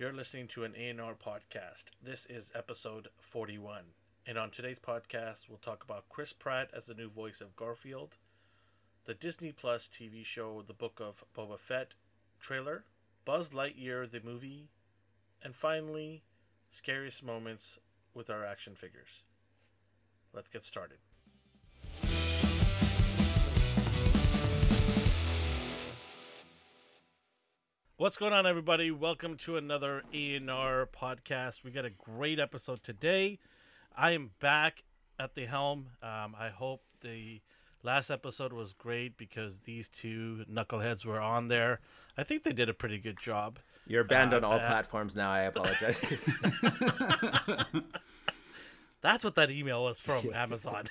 You're listening to an A&R podcast. This is episode 41. And on today's podcast, we'll talk about Chris Pratt as the new voice of Garfield, the Disney Plus TV show The Book of Boba Fett trailer, Buzz Lightyear the movie, and finally, scariest moments with our action figures. Let's get started. What's going on, everybody? Welcome to another A&R podcast. We got a great episode today. I am back at the helm. Um, I hope the last episode was great because these two knuckleheads were on there. I think they did a pretty good job. You're banned uh, on all uh, platforms now. I apologize. That's what that email was from yeah. Amazon.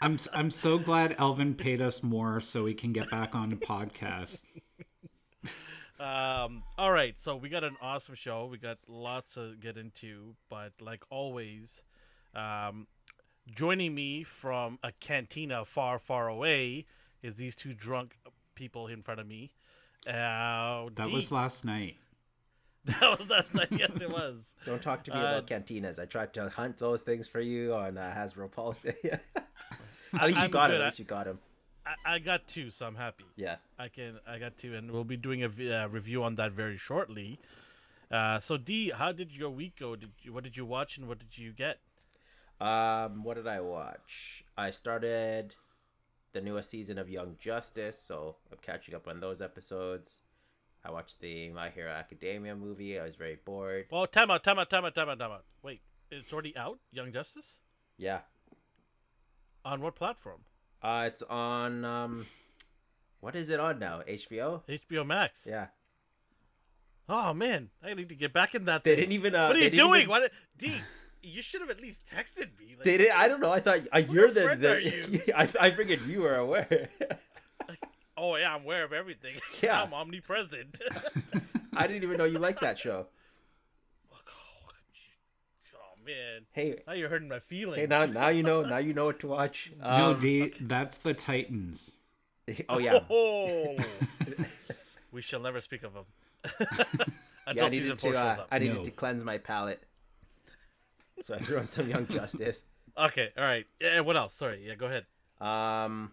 I'm I'm so glad Elvin paid us more so we can get back on the podcast. Um, all right, so we got an awesome show. We got lots to get into, but like always, um, joining me from a cantina far, far away is these two drunk people in front of me. Uh, that D- was last night. That was last night. Yes, it was. Don't talk to me uh, about cantinas. I tried to hunt those things for you on uh, Hasbro Pulse. At least you I'm got good. him. At least you got him. I, I, got two, so I'm happy. Yeah, I can. I got two, and we'll be doing a uh, review on that very shortly. Uh, so D, how did your week go? Did you what did you watch and what did you get? Um, what did I watch? I started the newest season of Young Justice, so I'm catching up on those episodes. I watched the My Hero Academia movie. I was very bored. Well, time out, time out, time out, time out, time out. Wait, it's already out, Young Justice? Yeah. On what platform? Uh, it's on um, what is it on now? HBO. HBO Max. Yeah. Oh man, I need to get back in that. They thing. didn't even. Uh, what are you doing? Even... What, D? You should have at least texted me. Like, they did. I don't know. I thought uh, you're the. the you? I, I figured you were aware. like, oh yeah, I'm aware of everything. Yeah, I'm omnipresent. I didn't even know you liked that show. Man. Hey. Now you're hurting my feelings. Hey, now now you know now you know what to watch. Um, no, D, that's the Titans. Oh yeah. Oh. we shall never speak of them. yeah, I needed to. Uh, I needed no. to cleanse my palate, so I threw on some Young Justice. Okay. All right. Yeah. What else? Sorry. Yeah. Go ahead. Um,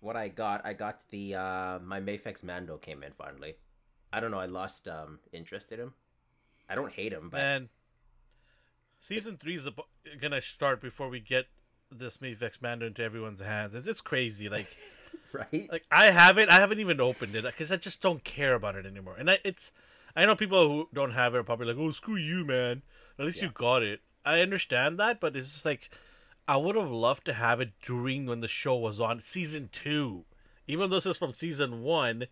what I got, I got the uh my Mafex Mando came in finally. I don't know. I lost um interest in him. I don't hate him, but and season three is gonna start before we get this Mafex Mando into everyone's hands. It's just crazy, like, right? Like I have it, I haven't even opened it because I just don't care about it anymore. And I, it's, I know people who don't have it are probably like, "Oh, screw you, man." At least yeah. you got it. I understand that, but it's just like, I would have loved to have it during when the show was on season two, even though this is from season one.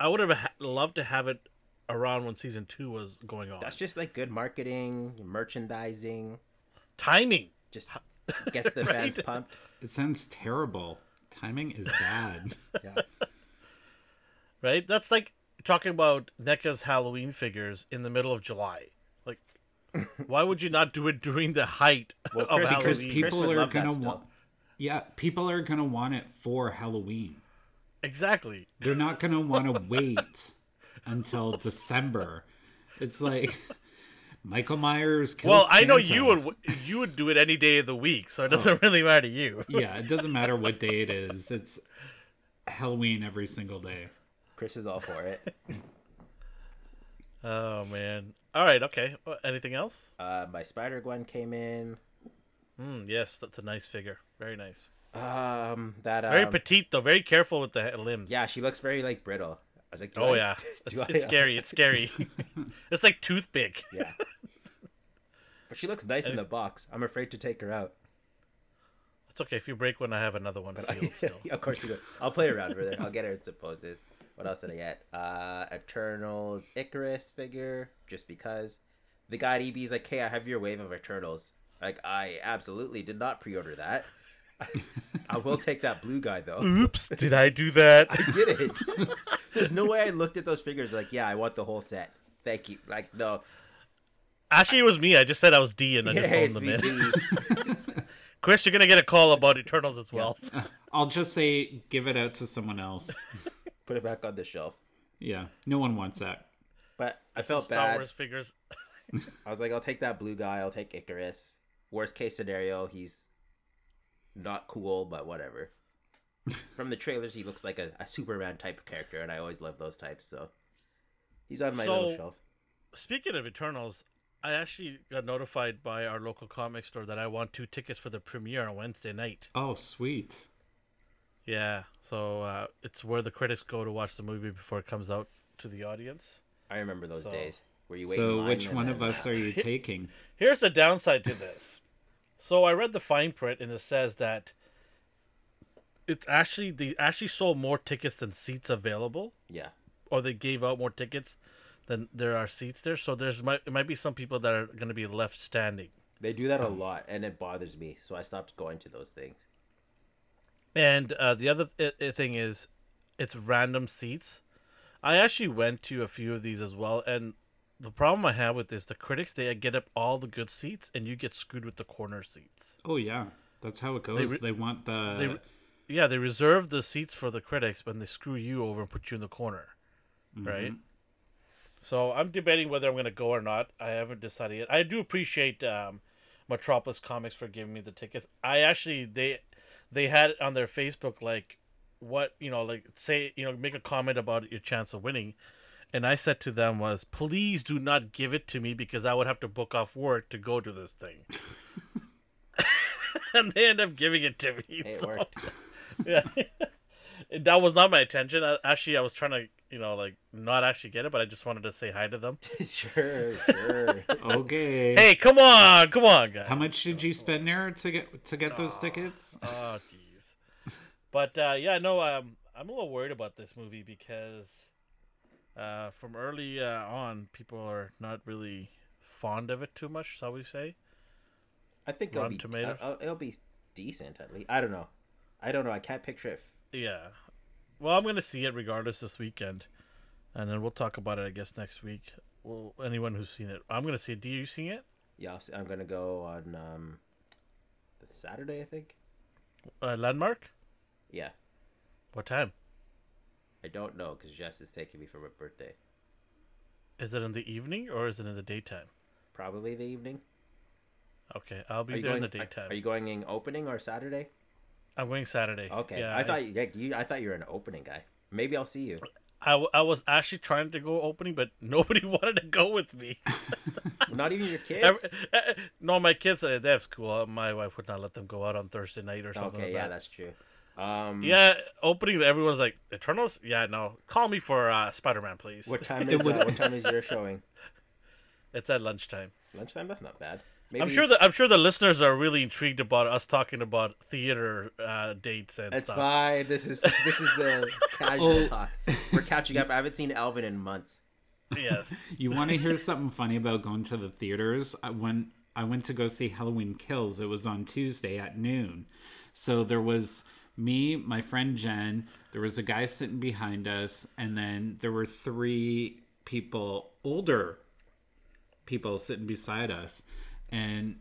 I would have ha- loved to have it around when season two was going on. That's just like good marketing, merchandising, timing. Just gets the right? fans pumped. It sounds terrible. Timing is bad. yeah. Right? That's like talking about NECA's Halloween figures in the middle of July. Like, why would you not do it during the height well, of Chris, Halloween? Because people are gonna want. Yeah, people are gonna want it for Halloween. Exactly. They're not gonna want to wait until December. It's like Michael Myers. well, I know you would you would do it any day of the week, so it doesn't oh. really matter to you. yeah, it doesn't matter what day it is. It's Halloween every single day. Chris is all for it. oh man! All right, okay. anything else? Uh, my Spider Gwen came in. Mm, yes, that's a nice figure. Very nice. Um, that um, very petite though. Very careful with the limbs. Yeah, she looks very like brittle was like, oh I, yeah, it's, I, it's scary. It's scary. it's like toothpick. Yeah. But she looks nice in the box. I'm afraid to take her out. It's okay if you break one. I have another one. of course you do. I'll play around with her. I'll get her into poses. What else did I get? Uh, Eternals Ikaris figure, just because. The guy at EB is like, "Hey, I have your wave of Eternals." Like, I absolutely did not pre-order that. I will take that blue guy though. Oops, did I do that? I did it. There's no way I looked at those figures like, yeah, I want the whole set. Thank you. Like, no. Actually, it was me. I just said I was D and I just phoned them in. Chris, you're gonna get a call about Eternals as well. Yeah. I'll just say, give it out to someone else. Put it back on the shelf. Yeah, no one wants that. But I felt Star bad. Wars figures. I was like, I'll take that blue guy. I'll take Ikaris. Worst case scenario, he's not cool, but whatever. From the trailers, he looks like a, a Superman type character, and I always love those types. So he's on my little shelf. Speaking of Eternals, I actually got notified by our local comic store that I want two tickets for the premiere on Wednesday night. Oh, sweet. Yeah, so uh, it's where the critics go to watch the movie before it comes out to the audience. I remember those So- days where you wait. in So, line which one then- of us are you taking? Here's the downside to this. So I read the fine print and it says that it's actually they actually sold more tickets than seats available, Yeah, or they gave out more tickets than there are seats there. So there's might it might be some people that are going to be left standing. they do that a um, lot, and it bothers me. So I stopped going to those things. And uh, the other th- thing is, it's random seats. I actually went to a few of these as well, and the problem I have with this, the critics they get up all the good seats, and you get screwed with the corner seats. Oh, yeah. That's how it goes. They, re- want the. They, yeah, they reserve the seats for the critics, but they screw you over and put you in the corner, right? So I'm debating whether I'm going to go or not. I haven't decided yet. I do appreciate um, Metropolis Comics for giving me the tickets. I actually they they had it on their Facebook like what you know like say you know make a comment about your chance of winning, and I said to them was please do not give it to me because I would have to book off work to go to this thing. and they end up giving it to me. Hey, it so- worked. yeah that was not my intention I, actually i was trying to you know like not actually get it but i just wanted to say hi to them sure, sure. Okay. hey come on come on guys How much did you spend there to get to get those tickets? oh jeez but uh yeah no um i'm a little worried about this movie because uh from early uh, on people are not really fond of it too much shall we say I think it'll be Tomatoes? uh, uh, it'll be decent at least. I don't know. I don't know. I can't picture it. yeah well i'm gonna see it regardless this weekend and then we'll talk about it i guess next week well anyone who's seen it i'm gonna see it do you see it Yeah, I'll, s- I'm gonna go on um, Saturday, I think. uh, landmark Yeah, What time? I don't know because Jess is taking me for my birthday. Is it in the evening or is it in the daytime? Probably the evening. Okay, I'll be there going? in the daytime. Are you going in opening or Saturday? I'm going Saturday. Okay, Yeah, I thought you, like, you. I thought you were an opening guy. Maybe I'll see you. I, I was actually trying to go opening, but nobody wanted to go with me. Not even your kids. Every- eh, eh, no, my kids uh, they have school. My wife would not let them go out on Thursday night or something. okay, like yeah, that. that's true. Um, Yeah, opening. Everyone's like Eternals. Yeah, no. Call me for uh, Spider Man, please. What time It is would- uh, what time is your showing? It's at lunchtime. Lunchtime. That's not bad. Maybe I'm sure that I'm sure the listeners are really intrigued about us talking about theater uh, dates and It's stuff. fine. This is this is the casual Oh. talk. We're catching up. I haven't seen Elvin in months. Yes. You want to hear something funny about going to the theaters? I- When I went to go see Halloween Kills, it was on Tuesday at noon. So there was me, my friend Jen, there was a guy sitting behind us, and then there were three people, older people sitting beside us. And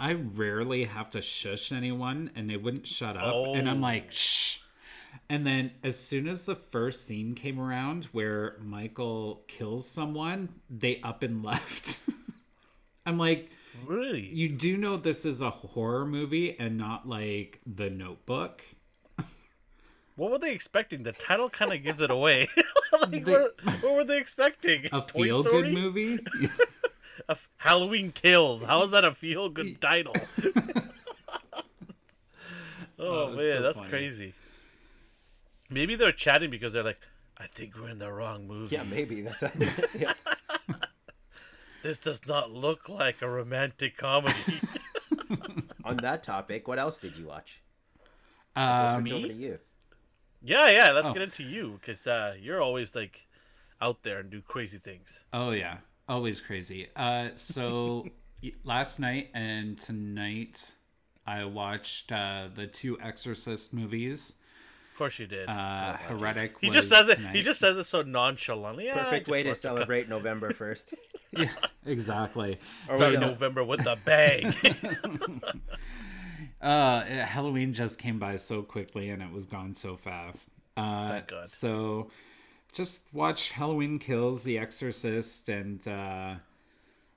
I rarely have to shush anyone, and they wouldn't shut up. And I'm Oh. like, shh. And then as soon as the first scene came around where Michael kills someone, they up and left. I'm like, Really? you do know this is a horror movie and not like The Notebook. What were they expecting? The title kind of gives it away. like, They- what, what were they expecting? A Toy feel good movie? A f- Halloween Kills. How is that a feel good title? oh, Oh, it's man, so that's funny. crazy. Maybe they're chatting because they're like, I think we're in the wrong movie. Yeah, maybe that's. yeah. This does not look like a romantic comedy. On that topic, what else did you watch? I'll Um, switch over me? to you. Yeah, yeah, let's Oh. get into you because uh, you're always like out there and do crazy things. Oh yeah, always crazy. Uh, so last night and tonight, I watched uh, the two Exorcist movies. Of course you did. Uh, Heretic. he was just says it. tonight. He just says it so nonchalantly. Yeah, Perfect way to watched a celebrate November first. yeah, exactly. Or Start was it- November with a bang. Uh, Halloween just came by so quickly and it was gone so fast. Uh, Thank God. So just watch Halloween Kills, The Exorcist, and uh,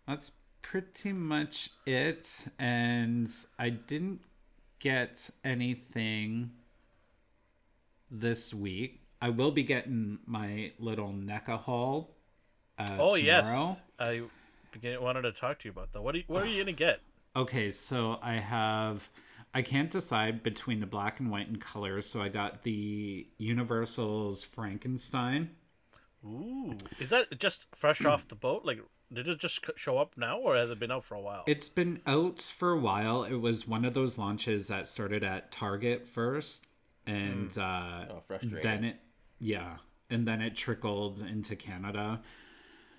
that's pretty much it. And I didn't get anything this week. I will be getting my little NECA haul. Uh, Oh yes. I wanted to talk to you about that. What are you, what are you gonna get? Okay, so I have. I can't decide between the black and white and color, so I got the Universal's Frankenstein. Ooh, is that just fresh off the boat? Like, did it just show up now, or has it been out for a while? It's been out for a while. It was one of those launches that started at Target first, and uh, Oh, then it, yeah, and then it trickled into Canada.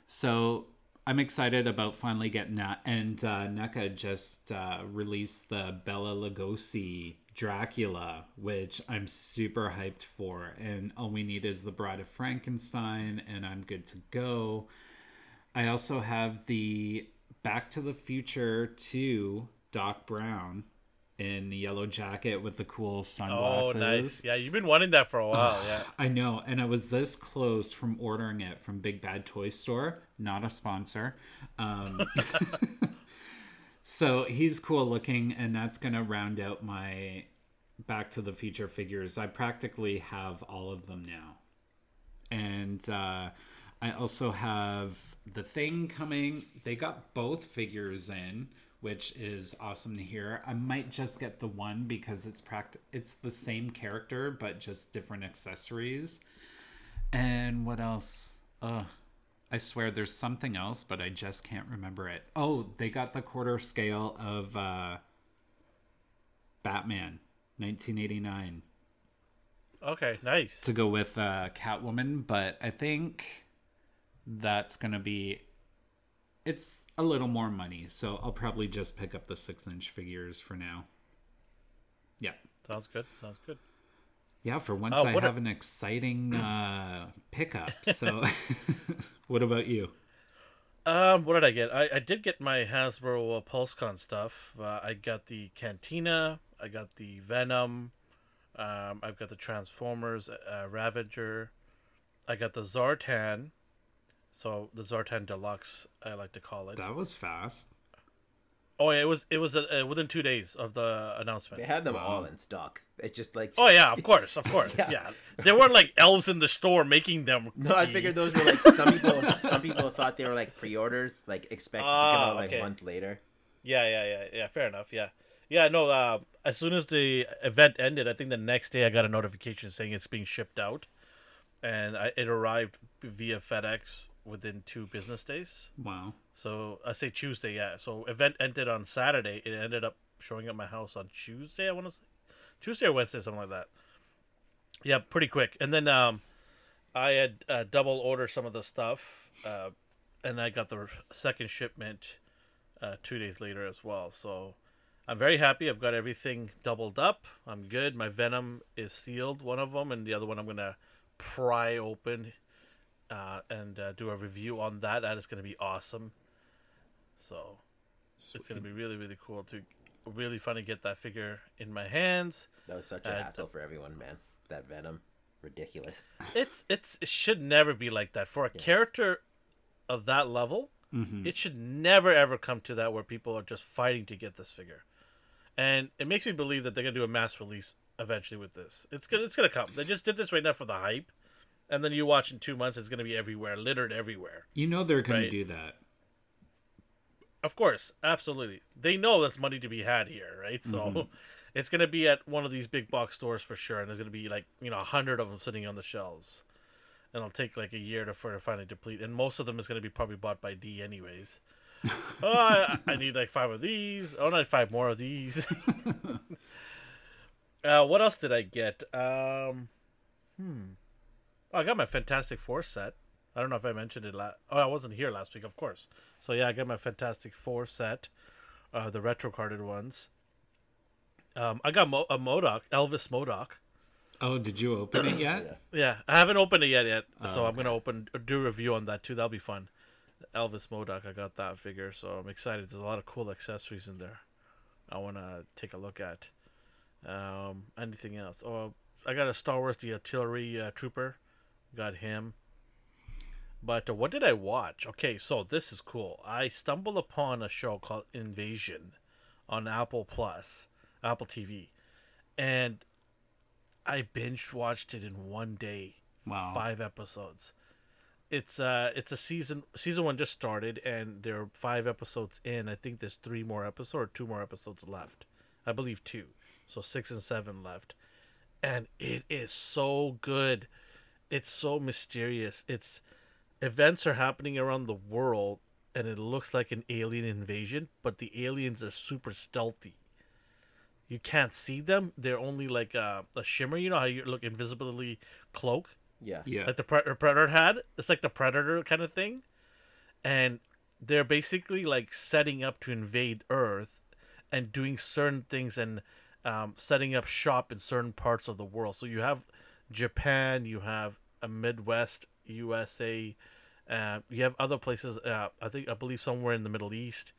So I'm excited about finally getting that. And uh, NECA just uh, released the Bela Lugosi Dracula, which I'm super hyped for. And all we need is the Bride of Frankenstein, and I'm good to go. I also have the Back to the Future 2 Doc Brown in the yellow jacket with the cool sunglasses. oh, nice. Yeah, you've been wanting that for a while. yeah. I know, and I was this close from ordering it from Big Bad Toy Store, not a sponsor. Um, so he's cool looking, and that's gonna round out my Back to the Future figures. I practically have all of them now, and uh, I also have the Thing coming. They got both figures in. Which is awesome to hear. I might just get the one because it's pract- it's the same character but just different accessories. And what else? Uh I swear there's something else, but I just can't remember it. Oh, they got the quarter scale of uh Batman 1989 Okay, nice. to go with uh Catwoman, but I think that's going to be it's a little more money, so I'll probably just pick up the 6-inch figures for now. Yeah. Sounds good. Sounds good. Yeah, for once Oh, I what a- have an exciting uh, pickup. So, what about you? Um, what did I get? I, I did get my Hasbro uh, PulseCon stuff. Uh, I got the Cantina. I got the Venom. Um, I've got the Transformers uh, Ravager. I got the Zartan. So the Zartan Deluxe, I like to call it. That was fast. Oh yeah, it was it was uh, uh, within two days of the announcement. They had them all in stock. It just like Oh yeah, of course, of course. Yeah. yeah. there weren't like elves in the store making them. No, I figured those were like some people. some people thought they were like pre-orders, like expected to come Ah, out like okay. months later. Yeah, yeah, yeah, yeah. Fair enough. Yeah, yeah. No. Uh, as soon as the event ended, I think the next day I got a notification saying it's being shipped out, and I, it arrived via FedEx within two business days. Wow. So I say Tuesday. Yeah. So event ended on Saturday. It ended up showing at my house on Tuesday. I want to say Tuesday or Wednesday, something like that. Yeah, pretty quick. And then um, I had uh, double ordered some of the stuff, uh, and I got the second shipment uh, two days later as well. So I'm very happy. I've got everything doubled up. I'm good. My Venom is sealed, one of them, and the other one I'm gonna pry open uh, and uh, do a review on that. That is gonna be awesome. So it's gonna be really really cool to really fun to get that figure in my hands. That was such a Uh, hassle for everyone, man. That Venom, ridiculous. It's it's it should never be like that for a character of that level. Mm-hmm. It should never ever come to that where people are just fighting to get this figure, and it makes me believe that they're gonna do a mass release eventually with this. It's gonna it's gonna come. They just did this right now for the hype, and then you watch in two months, it's gonna be everywhere, littered everywhere. You know they're going Right. to do that. Of course, absolutely. They know that's money to be had here, right? So Mm-hmm. it's going to be at one of these big box stores for sure, and there's going to be like you know a hundred of them sitting on the shelves, and it'll take like a year to for to finally deplete, and most of them is going to be probably bought by D anyways. oh, I, I need like five of these. Oh, I need five more of these. uh, what else did I get? Um, hmm. Oh, I got my Fantastic Four set. I don't know if I mentioned it last. Oh, I wasn't here last week, of course. So yeah, I got my Fantastic Four set, uh, the retro carded ones. Um, I got Mo- a MODOK, Elvis MODOK. Oh, did you open it yet? Yeah, I haven't opened it yet yet, so Oh, I'm gonna open do a review on that too. That'll be fun. Elvis MODOK, I got that figure, so I'm excited. There's a lot of cool accessories in there. I wanna take a look at. Um, anything else? Oh, I got a Star Wars the Artillery uh, Trooper. Got him. But uh, what did I watch? Okay, so this is cool. I stumbled upon a show called Invasion on Apple Plus, Apple TV, and I binge watched it in one day. Wow. Five episodes. It's uh it's a season season one just started and there are five episodes in. I think there's three more episodes or two more episodes left. I believe two. So six and seven left. And it is so good. It's so mysterious. It's events are happening around the world and it looks like an alien invasion, but the aliens are super stealthy. You can't see them. They're only like a, a shimmer. You know how you look invisibly cloak? Yeah. Yeah. like the pre- predator had. It's like the predator kind of thing, and they're basically like setting up to invade Earth and doing certain things and um, setting up shop in certain parts of the world. So you have Japan, you have a Midwest USA, uh, you have other places. Uh, I think I believe somewhere in the Middle East.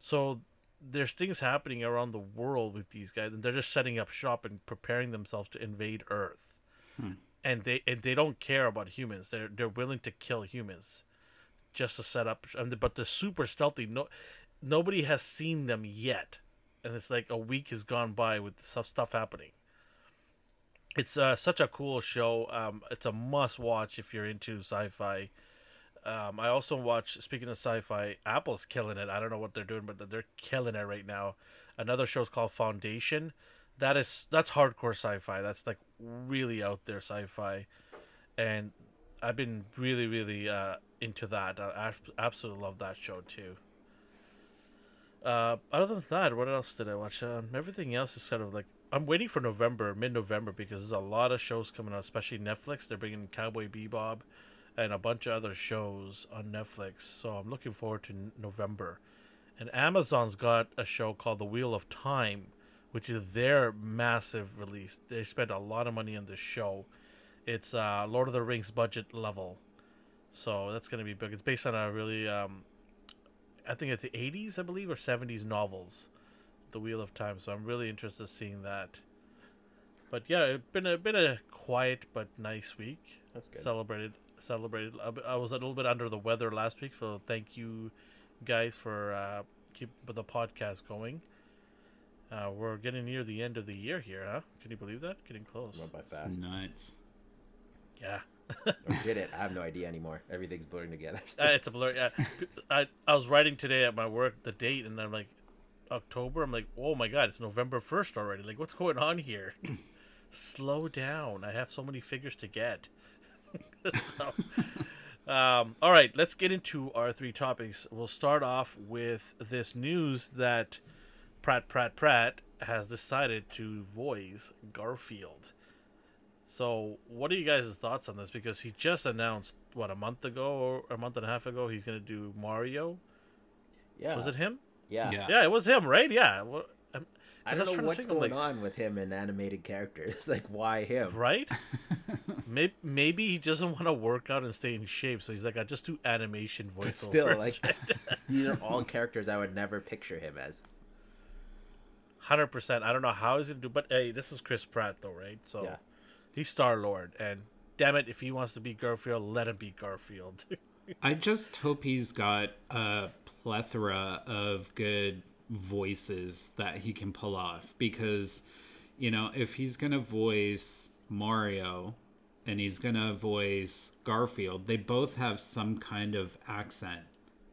So there's things happening around the world with these guys, and they're just setting up shop and preparing themselves to invade Earth and they and they don't care about humans. They're they're willing to kill humans, just to set up. And but they're super stealthy. No, nobody has seen them yet, and it's like a week has gone by with stuff stuff happening. It's uh, such a cool show. Um, it's a must watch if you're into sci-fi. Um, I also watch. Speaking of sci-fi, Apple's killing it. I don't know what they're doing, but they're killing it right now. Another show's called Foundation. That is that's hardcore sci-fi. That's like really out there sci-fi, and I've been really really uh, into that. I absolutely love that show too. Uh, other than that, what else did I watch? Um, everything else is kind of like I'm waiting for November, mid-November, because there's a lot of shows coming out, especially Netflix. They're bringing Cowboy Bebop and a bunch of other shows on Netflix. So I'm looking forward to November. And Amazon's got a show called The Wheel of Time, which is their massive release. They spent a lot of money on this show. It's uh, Lord of the Rings budget level, so that's gonna be big. It's based on a really, um, I think it's the '80s, I believe, or '70s novels, The Wheel of Time. So I'm really interested in seeing that. But yeah, it's been a been a quiet but nice week. That's good. Celebrated celebrated. I b- I was a little bit under the weather last week, so thank you guys for uh, keep the podcast going. Uh, we're getting near the end of the year here, huh? Can you believe that? Getting close. Went by It's fast. nuts. Yeah. Or did it? I have no idea anymore. Everything's blurring together. Uh, it's a blur. Yeah, I I was writing today at my work the date, and I'm like, October. I'm like, oh my god, it's November first already. Like, what's going on here? Slow down. I have so many figures to get. So, um, all right, let's get into our three topics. We'll start off with this news that Pratt Pratt Pratt has decided to voice Garfield. So, what are you guys' thoughts on this? Because he just announced what a month ago or a month and a half ago he's gonna do Mario. yeah. Was it him? Yeah. Yeah. Yeah, it was him, right? Yeah. Well, I'm, um, I 'cause don't know what's going like- on with him and animated characters. Like, why him? right? maybe, maybe he doesn't want to work out and stay in shape, so he's like, I just do animation voiceover. But still, like, these are all characters I would never picture him as. hundred percent. I don't know how he's gonna do, but hey, this is Chris Pratt though, right? So Yeah. he's Star Lord, and damn it, if he wants to be Garfield, let him be Garfield. I just hope he's got a plethora of good voices that he can pull off because, you know, if he's going to voice Mario and he's going to voice Garfield, they both have some kind of accent,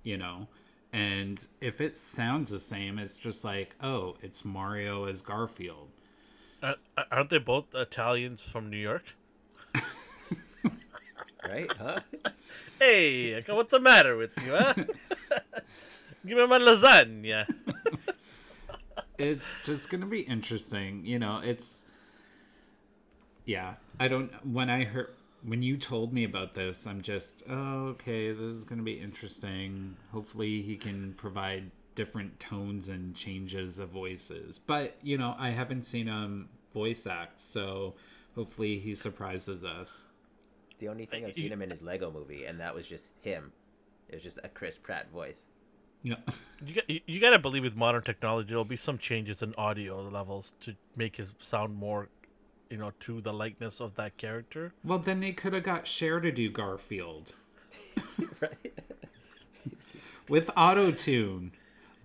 you know. And if it sounds the same, it's just like, oh, it's Mario as Garfield. Uh, aren't they both Italians from New York? Right? Huh? Hey, what's the matter with you, huh? Give me my lasagna. it's just gonna be interesting you know it's yeah i don't when i heard when you told me about this i'm just oh okay this is gonna be interesting hopefully he can provide different tones and changes of voices but you know i haven't seen him voice act so hopefully he surprises us The only thing I've seen him in is Lego movie, and that was just him. It was just a Chris Pratt voice. yeah You got, you, you gotta believe with modern technology, there'll be some changes in audio levels to make his sound more, you know, to the likeness of that character. well then they could have got Cher to do garfield right? with auto tune.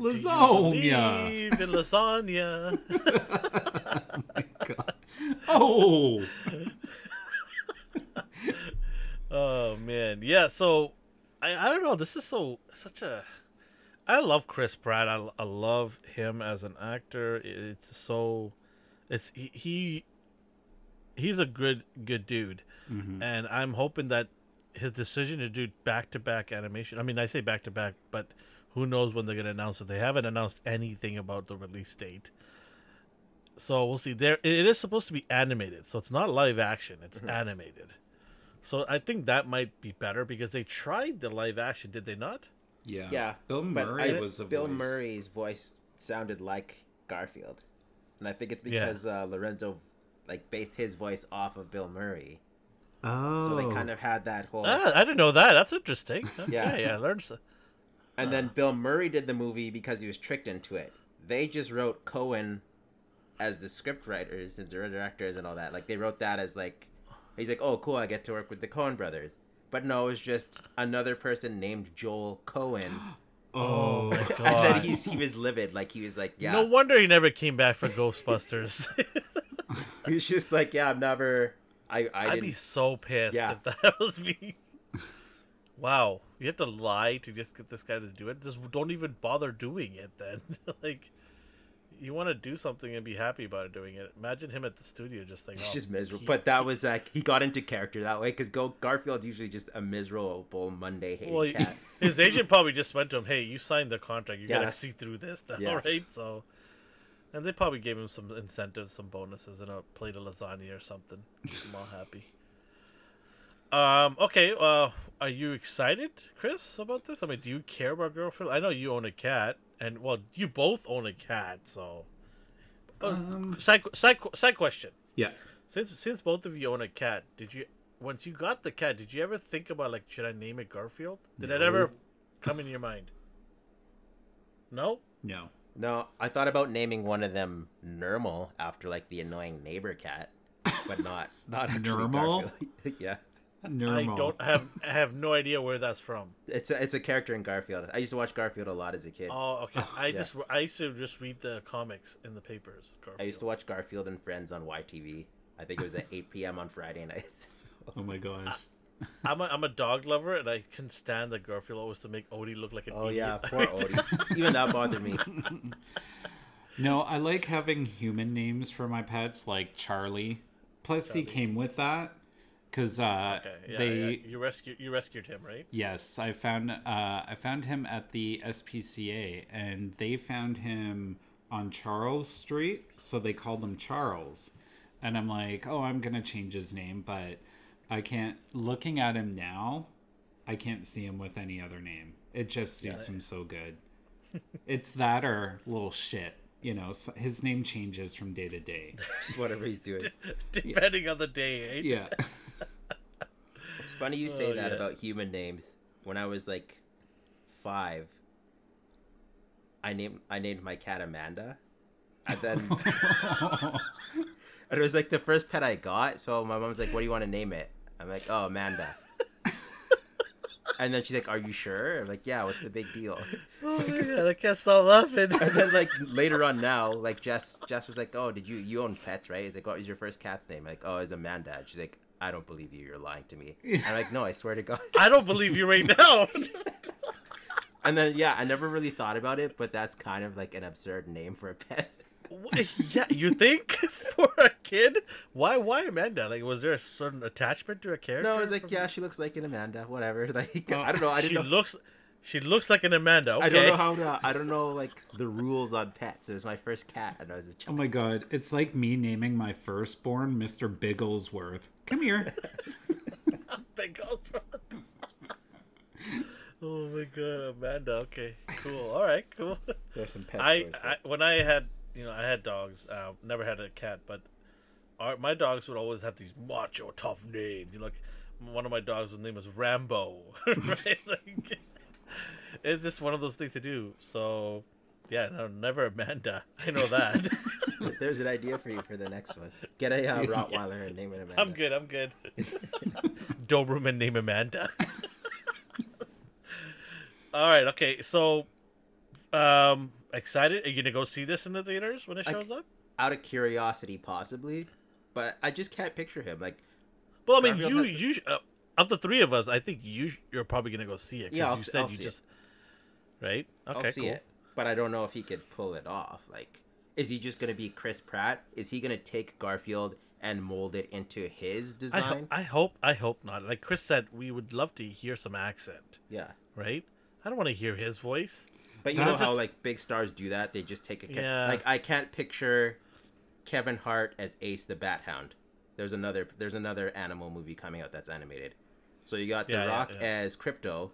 Do you Lasagna. believe in lasagna. Oh, oh Oh, man, yeah. So I I don't know. This is so such a. I love Chris Pratt. I, I love him as an actor. It's so, it's he, he he's a good good dude, mm-hmm. and I'm hoping that his decision to do back to back animation. I mean, I say back to back, but who knows when they're gonna announce it? They haven't announced anything about the release date. So we'll see. There, it is supposed to be animated, so it's not live action. It's mm-hmm. animated. So I think that might be better because they tried the live action, did they not? yeah. Yeah. Bill Murray I- was the Bill voice. Murray's voice sounded like Garfield, and I think it's Yeah. because uh, Lorenzo like based his voice off of Bill Murray, Oh, so they kind of had that whole. Ah, I didn't know that. That's interesting. Yeah. yeah, yeah. I learned. So. And then Bill Murray did the movie because he was tricked into it. They just wrote Cohen as the script writers and the directors and all that. Like they wrote that as like he's like, "Oh, cool, I get to work with the Coen brothers." But no, it was just another person named Joel Cohen. Oh, oh, my and then God. he's he was livid, like he was like, "Yeah." No wonder he never came back for Ghostbusters. He was just like, "Yeah, I'm never I I I'd didn't be so pissed Yeah. if that was me. wow, you have to lie to just get this guy to do it. Just don't even bother doing it then. like, you want to do something and be happy about doing it. Imagine him at the studio just like, It's oh, just miserable. he- But that was like he got into character that way because Go Garfield's usually just a miserable Monday hating well, cat. his agent probably just went to him, "Hey, you signed the contract. You gotta see through this, now, Yeah. right?" So, and they probably gave him some incentives, some bonuses, and a plate of lasagna or something. I'm all happy. Um. Okay. Uh. Are you excited, Chris, about this? I mean, do you care about girlfriend? I know you own a cat, and well, you both own a cat, so. Uh, Um, side, side side question. yeah. Since since both of you own a cat, did you once you got the cat, did you ever think about like should I name it Garfield? Did that No. ever come in your mind? No? No. No, I thought about naming one of them Nermal after like the annoying neighbor cat, but not not actually Nermal? Yeah, Normal. I don't have I have no idea where that's from. it's a, it's a character in Garfield. I used to watch Garfield a lot as a kid. Oh, okay. I Yeah. just I used to just read the comics in the papers. Garfield. I used to watch Garfield and Friends on YTV. I think it was at 8 p.m. on Friday nights. Oh my gosh. I'm a, I'm a dog lover, and I can stand that Garfield always to make Odie look like an oh yeah, poor Odie. Even that bothered me. No, I like having human names for my pets, like Charlie. Plus, he came with that because uh, Okay, yeah, they. yeah, you rescued you rescued him, right? Yes, I found uh, I found him at the SPCA, and they found him on Charles Street, so they called him Charles. And I'm like, oh, I'm gonna change his name, but I can't. Looking at him now, I can't see him with any other name. It just suits him so good. it's that or little shit. You know, so his name changes from day to day. Just whatever he's doing. Depending on the day, right? Yeah. It's funny you say Oh, that yeah. about human names. When I was like five, I named I named my cat Amanda, and then and it was like the first pet I got. So my mom's like, "What do you want to name it?" I'm like, "Oh, Amanda." and then she's like, "Are you sure?" I'm like, "Yeah." What's the big deal? Oh my god, I can't stop laughing. And then like later on now, like Jess Jess was like, "Oh, did you you own pets, right?" It's like, "What was your first cat's name?" like, "Oh, it's Amanda." And she's like, "I don't believe you. You're lying to me." I'm like, "No, I swear to God." I don't believe you right now. And then yeah, I never really thought about it, but that's kind of like an absurd name for a pet. Yeah, you think for a kid? Why? Why Amanda? Like, was there a certain attachment to a character? no, it's like from- yeah, she looks like an Amanda, whatever. Like Oh, I don't know, I didn't know. looks. She looks like an Amanda. Okay. I don't know how to. I don't know like the rules on pets. It was my first cat, and I was a child. Oh my god, it's like me naming my firstborn Mr. Bigglesworth. Come here. Big old front. oh my god, Amanda. Okay, cool. All right, cool. There's some pet I, I when I had you know I had dogs. Uh, never had a cat, but our, my dogs would always have these macho tough names. You know, like one of my dogs' name was Rambo. right? Like, it's just one of those things to do. So yeah, no, never Amanda. I know that. There's an idea for you for the next one. Get a uh, Rottweiler and name it Amanda. I'm good. I'm good. Doberman name Amanda. All right. Okay. So, um, excited? Are you gonna go see this in the theaters when it I- shows up? Out of curiosity, possibly, but I just can't picture him. Like, Well, I mean, Garfield you has- you uh, of the three of us, I think you you're probably gonna go see it. Yeah, I'll you said I'll you see it. Just right. Okay, I'll see cool. it, but I don't know if he could pull it off. Like, is he just gonna be Chris Pratt? Is he gonna take Garfield and mold it into his I, ho- design? I hope I hope not. Like Chris said, we would love to hear some accent, yeah. right? I don't want to hear his voice. But you That know was how like big stars do that? They just take a ca- Yeah. like I can't picture Kevin Hart as Ace the Bat Hound. There's another there's another animal movie coming out that's animated. So you got The Yeah, yeah, Rock yeah. as Krypto,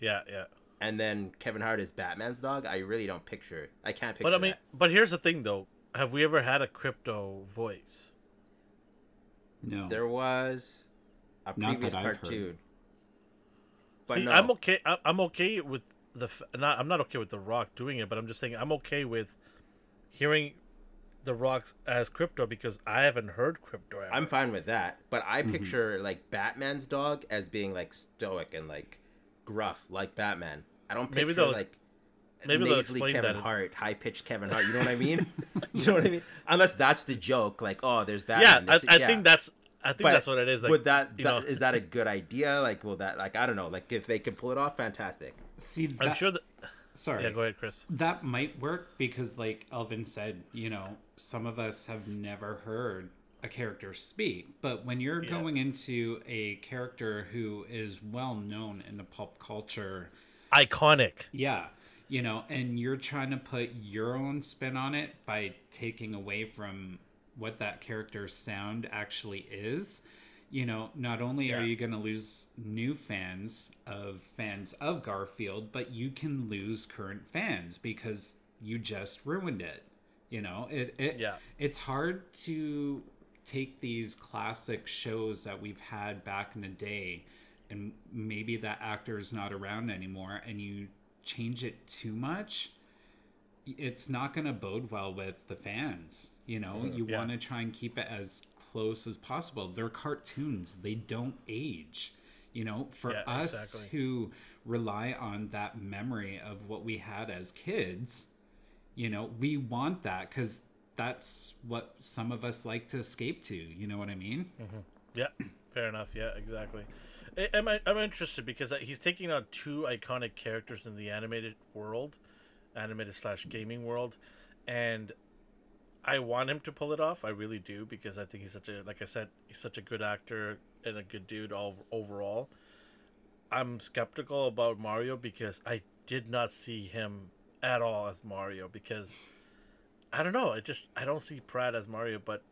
Yeah, yeah. And then Kevin Hart is Batman's dog. I really don't picture. I can't picture But I mean, that. but here's the thing, though. Have we ever had a Krypto voice? No. There was a Not previous that I've heard. cartoon. But See, no, I'm okay. I- I'm okay with the. Not. I'm not okay with the Rock doing it, but I'm just saying I'm okay with hearing the Rock as Krypto because I haven't heard Krypto. Ever. I'm fine with that. But I mm-hmm. picture like Batman's dog as being like stoic and like gruff, like Batman. I don't Maybe picture they'll- like maybe they'll nasally explain Kevin that in- Hart, high pitched Kevin Hart. You know what I mean? you know what I mean? Unless that's the joke, like oh, there's yeah, Batman. I, this- I think that's. I think But that's what it is. Like, would that, you that know, is that a good idea? Like, will that like I don't know? Like, if they can pull it off, fantastic. See, I'm sure that. sorry. Yeah, go ahead, Chris. That might work because, like Elvin said, you know, some of us have never heard a character speak. But when you're Yeah. going into a character who is well known in the pulp culture, Iconic. yeah, you know, and you're trying to put your own spin on it by taking away from what that character's sound actually is. You know, not only Yeah. are you going to lose new fans of fans of Garfield, but you can lose current fans because you just ruined it. You know, it, it Yeah. it's hard to take these classic shows that we've had back in the day and maybe that actor is not around anymore and you change it too much it's not going to bode well with the fans you know? Mm-hmm. You Yeah. want to try and keep it as close as possible. They're cartoons. They don't age you know? For Yeah, us exactly. who rely on that memory of what we had as kids you know we want that because that's what some of us like to escape to you know what i mean Yeah, fair enough. Yeah, exactly. I'm I'm interested because uh, he's taking on two iconic characters in the animated world, animated slash gaming world, and I want him to pull it off. I really do because I think he's such a like I said, he's such a good actor and a good dude all overall. I'm skeptical about Mario because I did not see him at all as Mario because I don't know. I just I don't see Pratt as Mario, but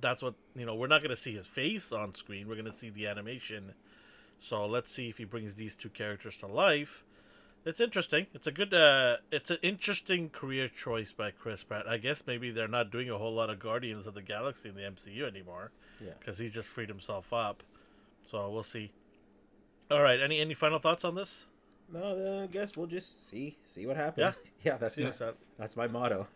that's what you know. We're not gonna see his face on screen. We're gonna see the animation. So let's see if he brings these two characters to life. It's interesting. It's a good. Uh, it's an interesting career choice by Chris Pratt. I guess maybe they're not doing a whole lot of Guardians of the Galaxy in the MCU anymore. Yeah. Because he's just freed himself up. So we'll see. All right. Any any final thoughts on this? No, I guess we'll just see see what happens. Yeah. Yeah, that's not- that's my motto.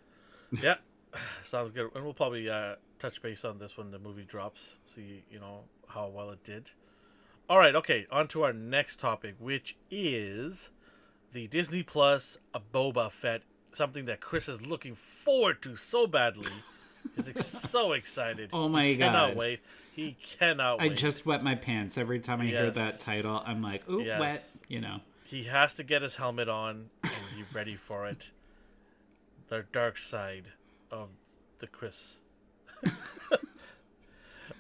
yeah, sounds good. And we'll probably uh, touch base on this when the movie drops. See, you know how well it did. All right, okay. On to our next topic, which is the Disney Plus a Boba Fett. Something that Chris is looking forward to so badly. He's ex- so excited. Oh my he Cannot God. wait. He cannot i wait. just wet my pants every time i hear that title i'm like ooh Yes. wet you know He has to get his helmet on and be ready for it. The dark side of the Chris.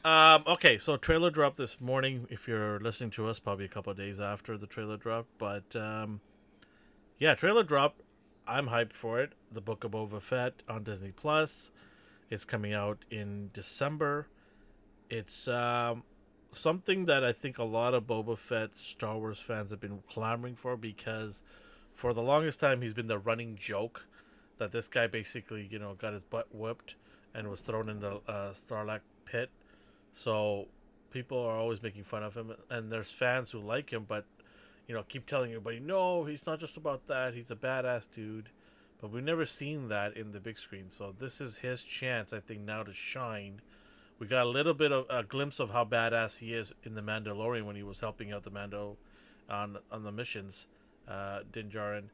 um, okay, so trailer dropped this morning. If you're listening to us, probably a couple of days after the trailer dropped. But um, yeah, trailer dropped. I'm hyped for it. The Book of Boba Fett on Disney Plus. It's coming out in December. It's um, something that I think a lot of Boba Fett Star Wars fans have been clamoring for because for the longest time he's been the running joke that this guy basically, you know, got his butt whipped and was thrown in the uh, pit. So people are always making fun of him, and there's fans who like him, but you know, keep telling everybody, no, he's not just about that. He's a badass dude. But we've never seen that in the big screen, so this is his chance, I think, now to shine. We got a little bit of a glimpse of how badass he is in the Mandalorian when he was helping out the Mando on on the missions, uh, Din Djarin.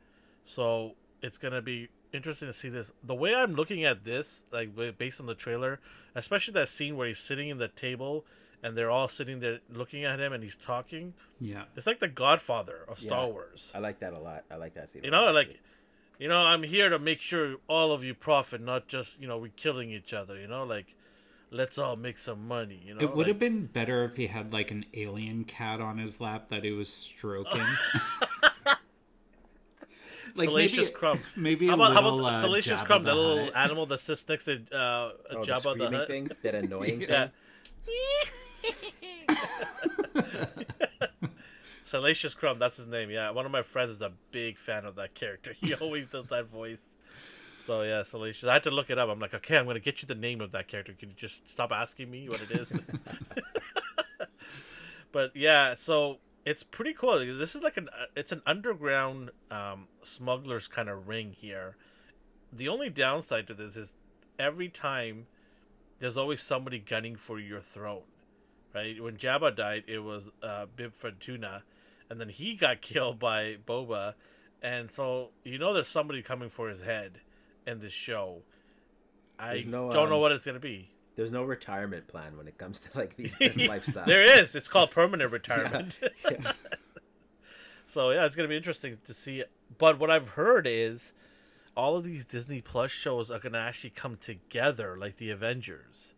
So it's gonna be interesting to see this. The way I'm looking at this, like based on the trailer, especially that scene where he's sitting in the table and they're all sitting there looking at him and he's talking. Yeah. It's like the Godfather of Star Wars. I like that a lot. I like that scene. You know, like, actually. you know, I'm here to make sure all of you profit, not just you know we're killing each other. You know, like, let's all make some money. You know, It would like- have been better if he had like an alien cat on his lap that he was stroking. like Salacious maybe, Crumb. maybe How a about, how about uh, Salacious Jabba Crumb, the the little Hutt. animal that sits next to uh, oh, the Jabba the screaming Hutt? thing, that annoying Yeah. thing. Salacious Crumb, that's his name. Yeah, one of my friends is a big fan of that character. He always does that voice. So yeah, Salacious. I had to look it up. I'm like, okay, I'm gonna get you the name of that character. Can you just stop asking me what it is? but yeah, so it's pretty cool. This is like an it's an underground um, smugglers kind of ring here. The only downside to this is every time there's always somebody gunning for your throne, right? When Jabba died, it was uh, Bib Fortuna, and then he got killed by Boba, and so you know there's somebody coming for his head in this show. I no, don't know um, what it's gonna be. There's no retirement plan when it comes to like these this lifestyle. There is. It's called permanent retirement. Yeah. so yeah, it's gonna be interesting to see. But what I've heard is all of these Disney Plus shows are gonna actually come together like the Avengers,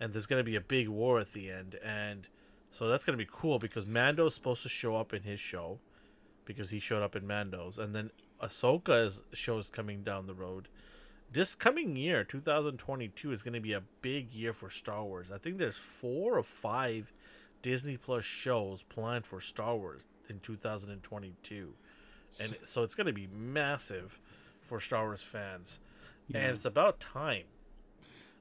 and there's gonna be a big war at the end, and so that's gonna be cool because Mando's supposed to show up in his show, because he showed up in Mando's, and then Ahsoka's show is coming down the road. This coming year, 2022, is going to be a big year for Star Wars. I think there's four or five Disney Plus shows planned for Star Wars in 2022, and so it's going to be massive for Star Wars fans, Yeah. and it's about time.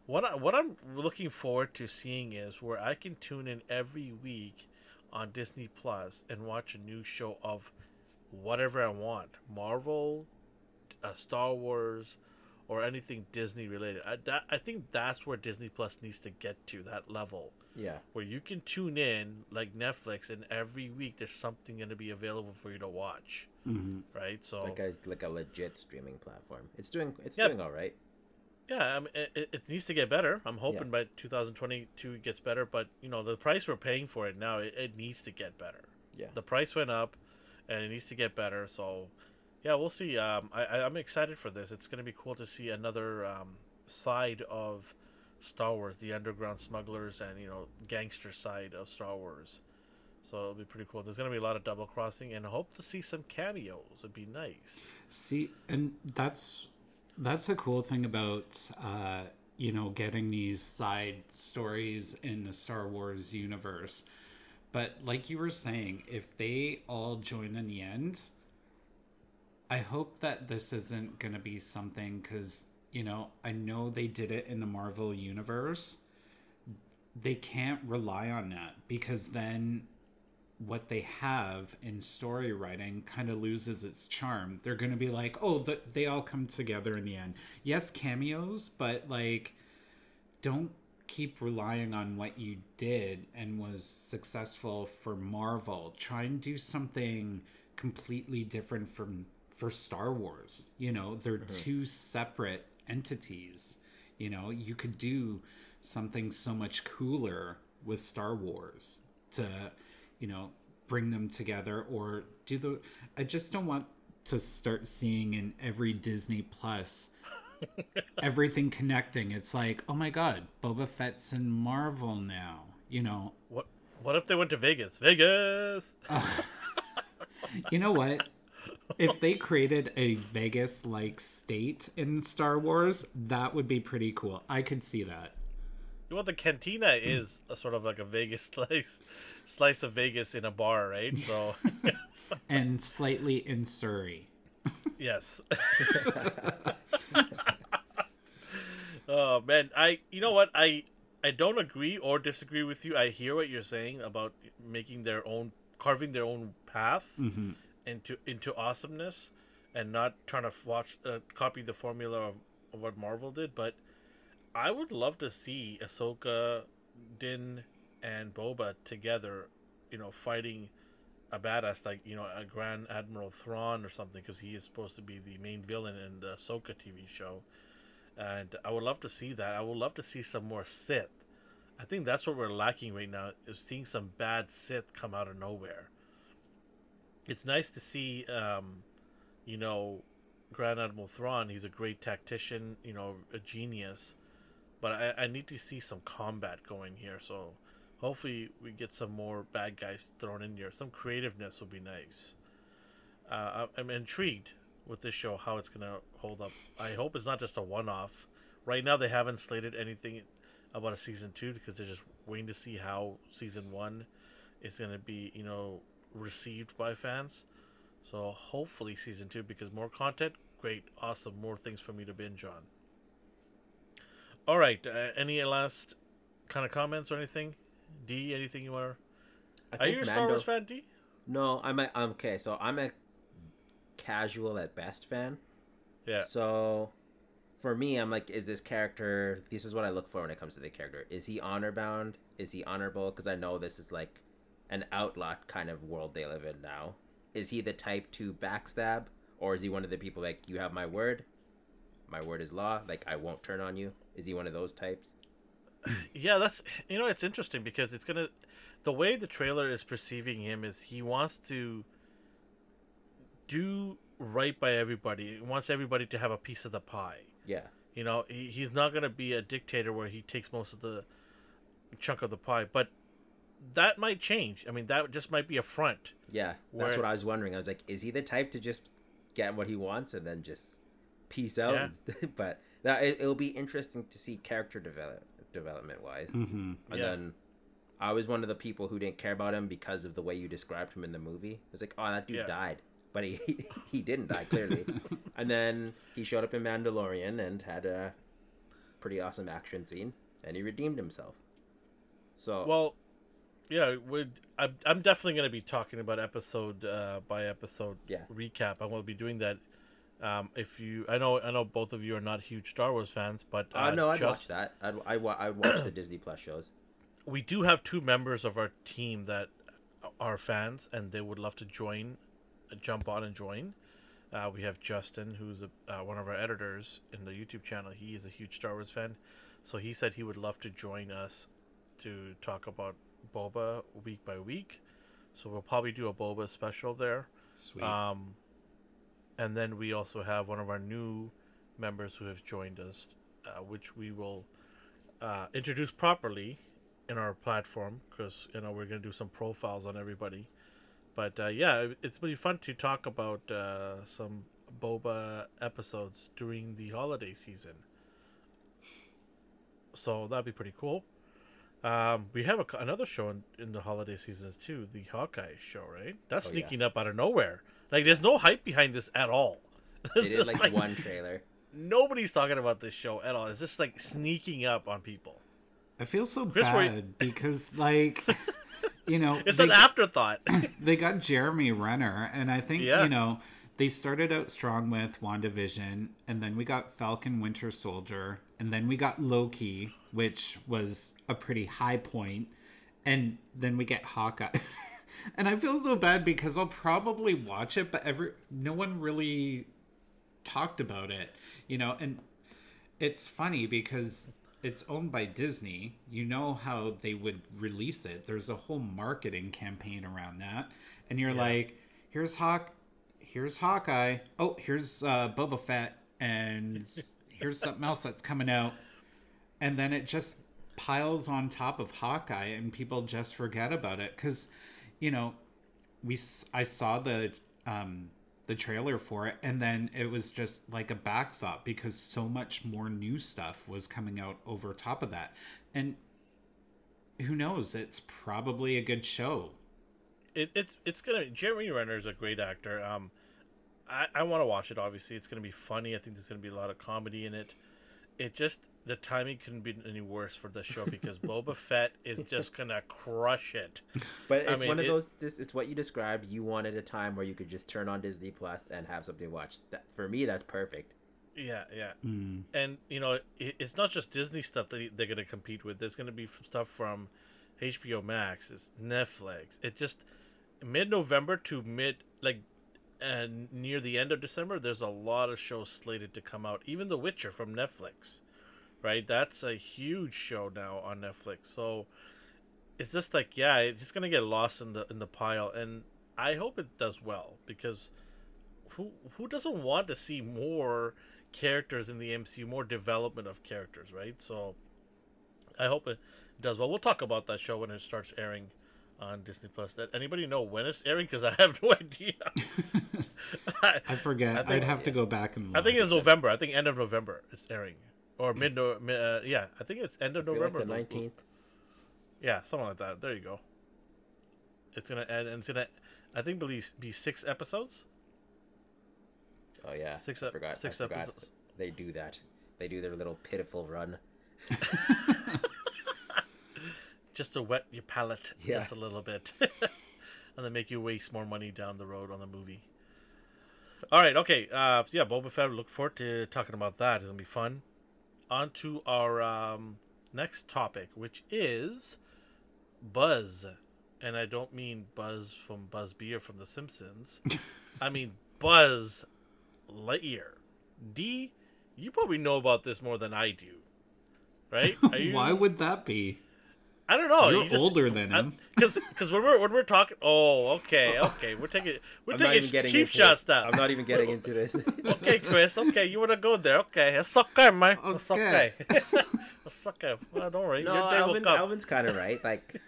What I, what I'm looking forward to seeing is where I can tune in every week on Disney Plus and watch a new show of whatever I want, Marvel, uh, Star Wars, or anything Disney related. I, that, I think that's where Disney Plus needs to get to that level yeah. where you can tune in like Netflix, and every week there's something going to be available for you to watch, Mhm. right? So Like a like a legit streaming platform. It's doing it's Yep. doing all right. yeah, I mean, it, it- it needs to get better. I'm hoping by 2022 it gets better, but you know the price we're paying for it now, it, it needs to get better. Yeah. the price went up, and it needs to get better. So, yeah, we'll see. Um, I, I'm excited for this. It's going to be cool to see another um, side of Star Wars, the underground smugglers and you know gangster side of Star Wars. So it'll be pretty cool. There's going to be a lot of double crossing, and I hope to see some cameos. It'd be nice. See, and that's that's the cool thing about uh, you know getting these side stories in the Star Wars universe. But like you were saying, if they all join in the end, I hope that this isn't going to be something because you know I know they did it in the Marvel universe. They can't rely on that because then what they have in story writing kind of loses its charm. They're going to be like, oh, the, they all come together in the end. Yes, cameos, but like, don't keep relying on what you did and was successful for Marvel. Try and do something completely different from for Star Wars. You know, they're mm-hmm. two separate entities. You know, you could do something so much cooler with Star Wars to, you know, bring them together or do the I just don't want to start seeing in every Disney Plus everything connecting. It's like, oh my god, Boba Fett's in Marvel now. You know, What What if they went to Vegas? Vegas. you know what? If they created a Vegas like state in Star Wars, that would be pretty cool. I could see that. Well, the cantina is a sort of like a Vegas slice, slice of Vegas in a bar, right? So, And slightly in Surrey. yes. oh man, I you know what I I don't agree or disagree with you. I hear what you're saying about making their own, carving their own path Mm-hmm. Into into awesomeness, and not trying to watch uh, copy the formula of, of what Marvel did. But I would love to see Ahsoka, Din, and Boba together, you know, fighting a badass like you know a Grand Admiral Thrawn or something because he is supposed to be the main villain in the Ahsoka TV show, and I would love to see that. I would love to see some more Sith. I think that's what we're lacking right now is seeing some bad Sith come out of nowhere. It's nice to see, um, you know, Grand Admiral Thrawn. He's a great tactician, you know, a genius. But I, I need to see some combat going here. So hopefully we get some more bad guys thrown in here. Some creativeness would be nice. Uh, I'm intrigued with this show how it's gonna hold up. I hope it's not just a one-off. Right now they haven't slated anything about a season two because they're just waiting to see how season one is gonna be, you know, received by fans. So hopefully season two because more content, great, awesome, more things for me to binge on. All right, uh, any last kind of comments or anything? D, anything you want? I Are you a Star Wars fan, D? No, I'm a, I'm okay. So I'm a casual at best fan. Yeah. So for me, I'm like, is this character? This is what I look for when it comes to the character. Is he honor bound? Is he honorable? Because I know this is like an outlaw kind of world they live in now. Is he the type to backstab, or is he one of the people like you have my word, my word is law? Like I won't turn on you. Is he one of those types? yeah, that's you know it's interesting because it's gonna the way the trailer is perceiving him is he wants to do right by everybody. He wants everybody to have a piece of the pie. Yeah. You know, he, he's not gonna be a dictator where he takes most of the chunk of the pie, but that might change. I mean, that just might be a front. Yeah, that's what I was wondering. I was like, is he the type to just get what he wants and then just peace out? Yeah. but that it, will be interesting to see character develop development wise. Mm-hmm. And yeah. then I was one of the people who didn't care about him because of the way you described him in the movie. It was like, oh, that dude Yeah. died, but he he didn't die clearly. and then he showed up in Mandalorian and had a pretty awesome action scene, and he redeemed himself. So Well, yeah, would I'm, I'm definitely going to be talking about episode uh, by episode Yeah. recap. I will be doing that. Um, if you, I know, I know both of you are not huge Star Wars fans, but uh, uh, no, I'd watch that. I'd I wa- I'd watch the Disney Plus shows. we do have two members of our team that are fans, and they would love to join, jump on and join. Uh, we have Justin, who's a, uh, one of our editors in the YouTube channel. He is a huge Star Wars fan, so he said he would love to join us to talk about Boba week by week. So we'll probably do a Boba special there. Sweet. Um, and then we also have one of our new members who have joined us, uh, which we will uh, introduce properly in our platform because you know we're gonna do some profiles on everybody. But uh, yeah, it- it's really fun to talk about uh, some Boba episodes during the holiday season. So that'd be pretty cool. Um, we have a, another show in, in the holiday seasons too, the Hawkeye show, right? That's Oh, yeah. sneaking up out of nowhere. Like, there's no hype behind this at all. They did like one trailer. Nobody's talking about this show at all. It's just like sneaking up on people. I feel so Chris, were you- bad because, like, you know, It's they, an afterthought. they got Jeremy Renner, and I think Yeah. you know they started out strong with WandaVision, and then we got Falcon Winter Soldier, and then we got Loki, which was a pretty high point, and then we get Hawkeye. and I feel so bad because I'll probably watch it, but every no one really talked about it, you know, and it's funny because it's owned by Disney. You know how they would release it. There's a whole marketing campaign around that. And you're like, here's Hawk here's Hawkeye. Oh, here's uh Boba Fett and here's something else that's coming out. And then it just piles on top of Hawkeye and people just forget about it cuz you know, we I saw the um the trailer for it and then it was just like a back thought because so much more new stuff was coming out over top of that and who knows it's probably a good show it, it's it's gonna. Jeremy Renner is a great actor. Um, I I want to watch it. Obviously, it's gonna be funny. I think there's gonna be a lot of comedy in it. It just the timing couldn't be any worse for the show because Boba Fett is just gonna crush it. But I it's mean, one of it- those. This it's what you described. You wanted a time where you could just turn on Disney Plus and have something to watch. That, for me, that's perfect. Yeah, yeah. Mm. and you know it, it's not just disney stuff that they're going to compete with there's going to be stuff from hbo max it's netflix it just mid November to mid like and near the end of December, there's a lot of shows slated to come out. Even The Witcher from Netflix, right? That's a huge show now on Netflix. So it's just like yeah, it's just gonna get lost in the in the pile, and I hope it does well because who who doesn't want to see more characters in the MCU, more development of characters, right? So I hope it does well. We'll talk about that show when it starts airing on Disney Plus. That anybody know when it's airing? Because I have no idea. I, I forget. I think- I'd have to go back and. I think it's November. I think end of November it's airing, or mid. no uh, yeah, I think it's end of I feel like November. the nineteenth. Yeah, something like that. There you go. It's gonna end, and it's gonna, I think, be be six episodes. Oh yeah, Six I forgot. six I forgot. episodes. They do that. They do their little pitiful run. just to wet your palate Yeah. just a little bit, and then make you waste more money down the road on the movie. All right, okay, uh, yeah, Boba Fett. Look forward to talking about that. It's gonna be fun. On to our um, next topic, which is Buzz, and I don't mean Buzz from Buzz Beer from The Simpsons. I mean Buzz Lightyear. D, you probably know about this more than I do, right? Are you, Why would that be? I don't know. You're you just- older uh, than him. Because because when we're when we're talking, oh, okay, okay, we're taking we're I'm not taking even getting cheap into shots this. now. I'm not even getting into this. okay, Chris. Okay, you want to go there? Okay, it's okay, man. It's okay. Okay. it's okay. Well, don't worry. no, Your day will Alvin, come. Alvin's kind of right. Like,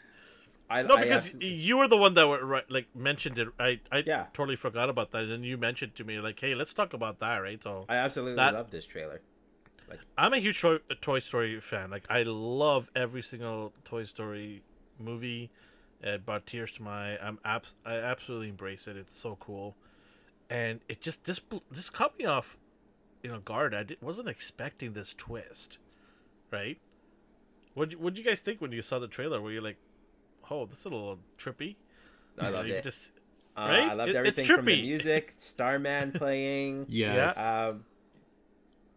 I no, I because asked- you were the one that were right, like mentioned it. I I Yeah. totally forgot about that, and you mentioned to me like, hey, let's talk about that, right? So I absolutely that- love this trailer. I'm a huge Toy, Toy Story fan. Like I love every single Toy Story movie. It brought tears to my. I'm abs- I absolutely embrace it. It's so cool, and it just this bl- this caught me off, you know, guard. I did, wasn't expecting this twist, right? What what you guys think when you saw the trailer? Were you like, oh, this is a little trippy? I You loved you it. Just Uh, right? I loved It- everything from the music, Starman playing. Yes. Um,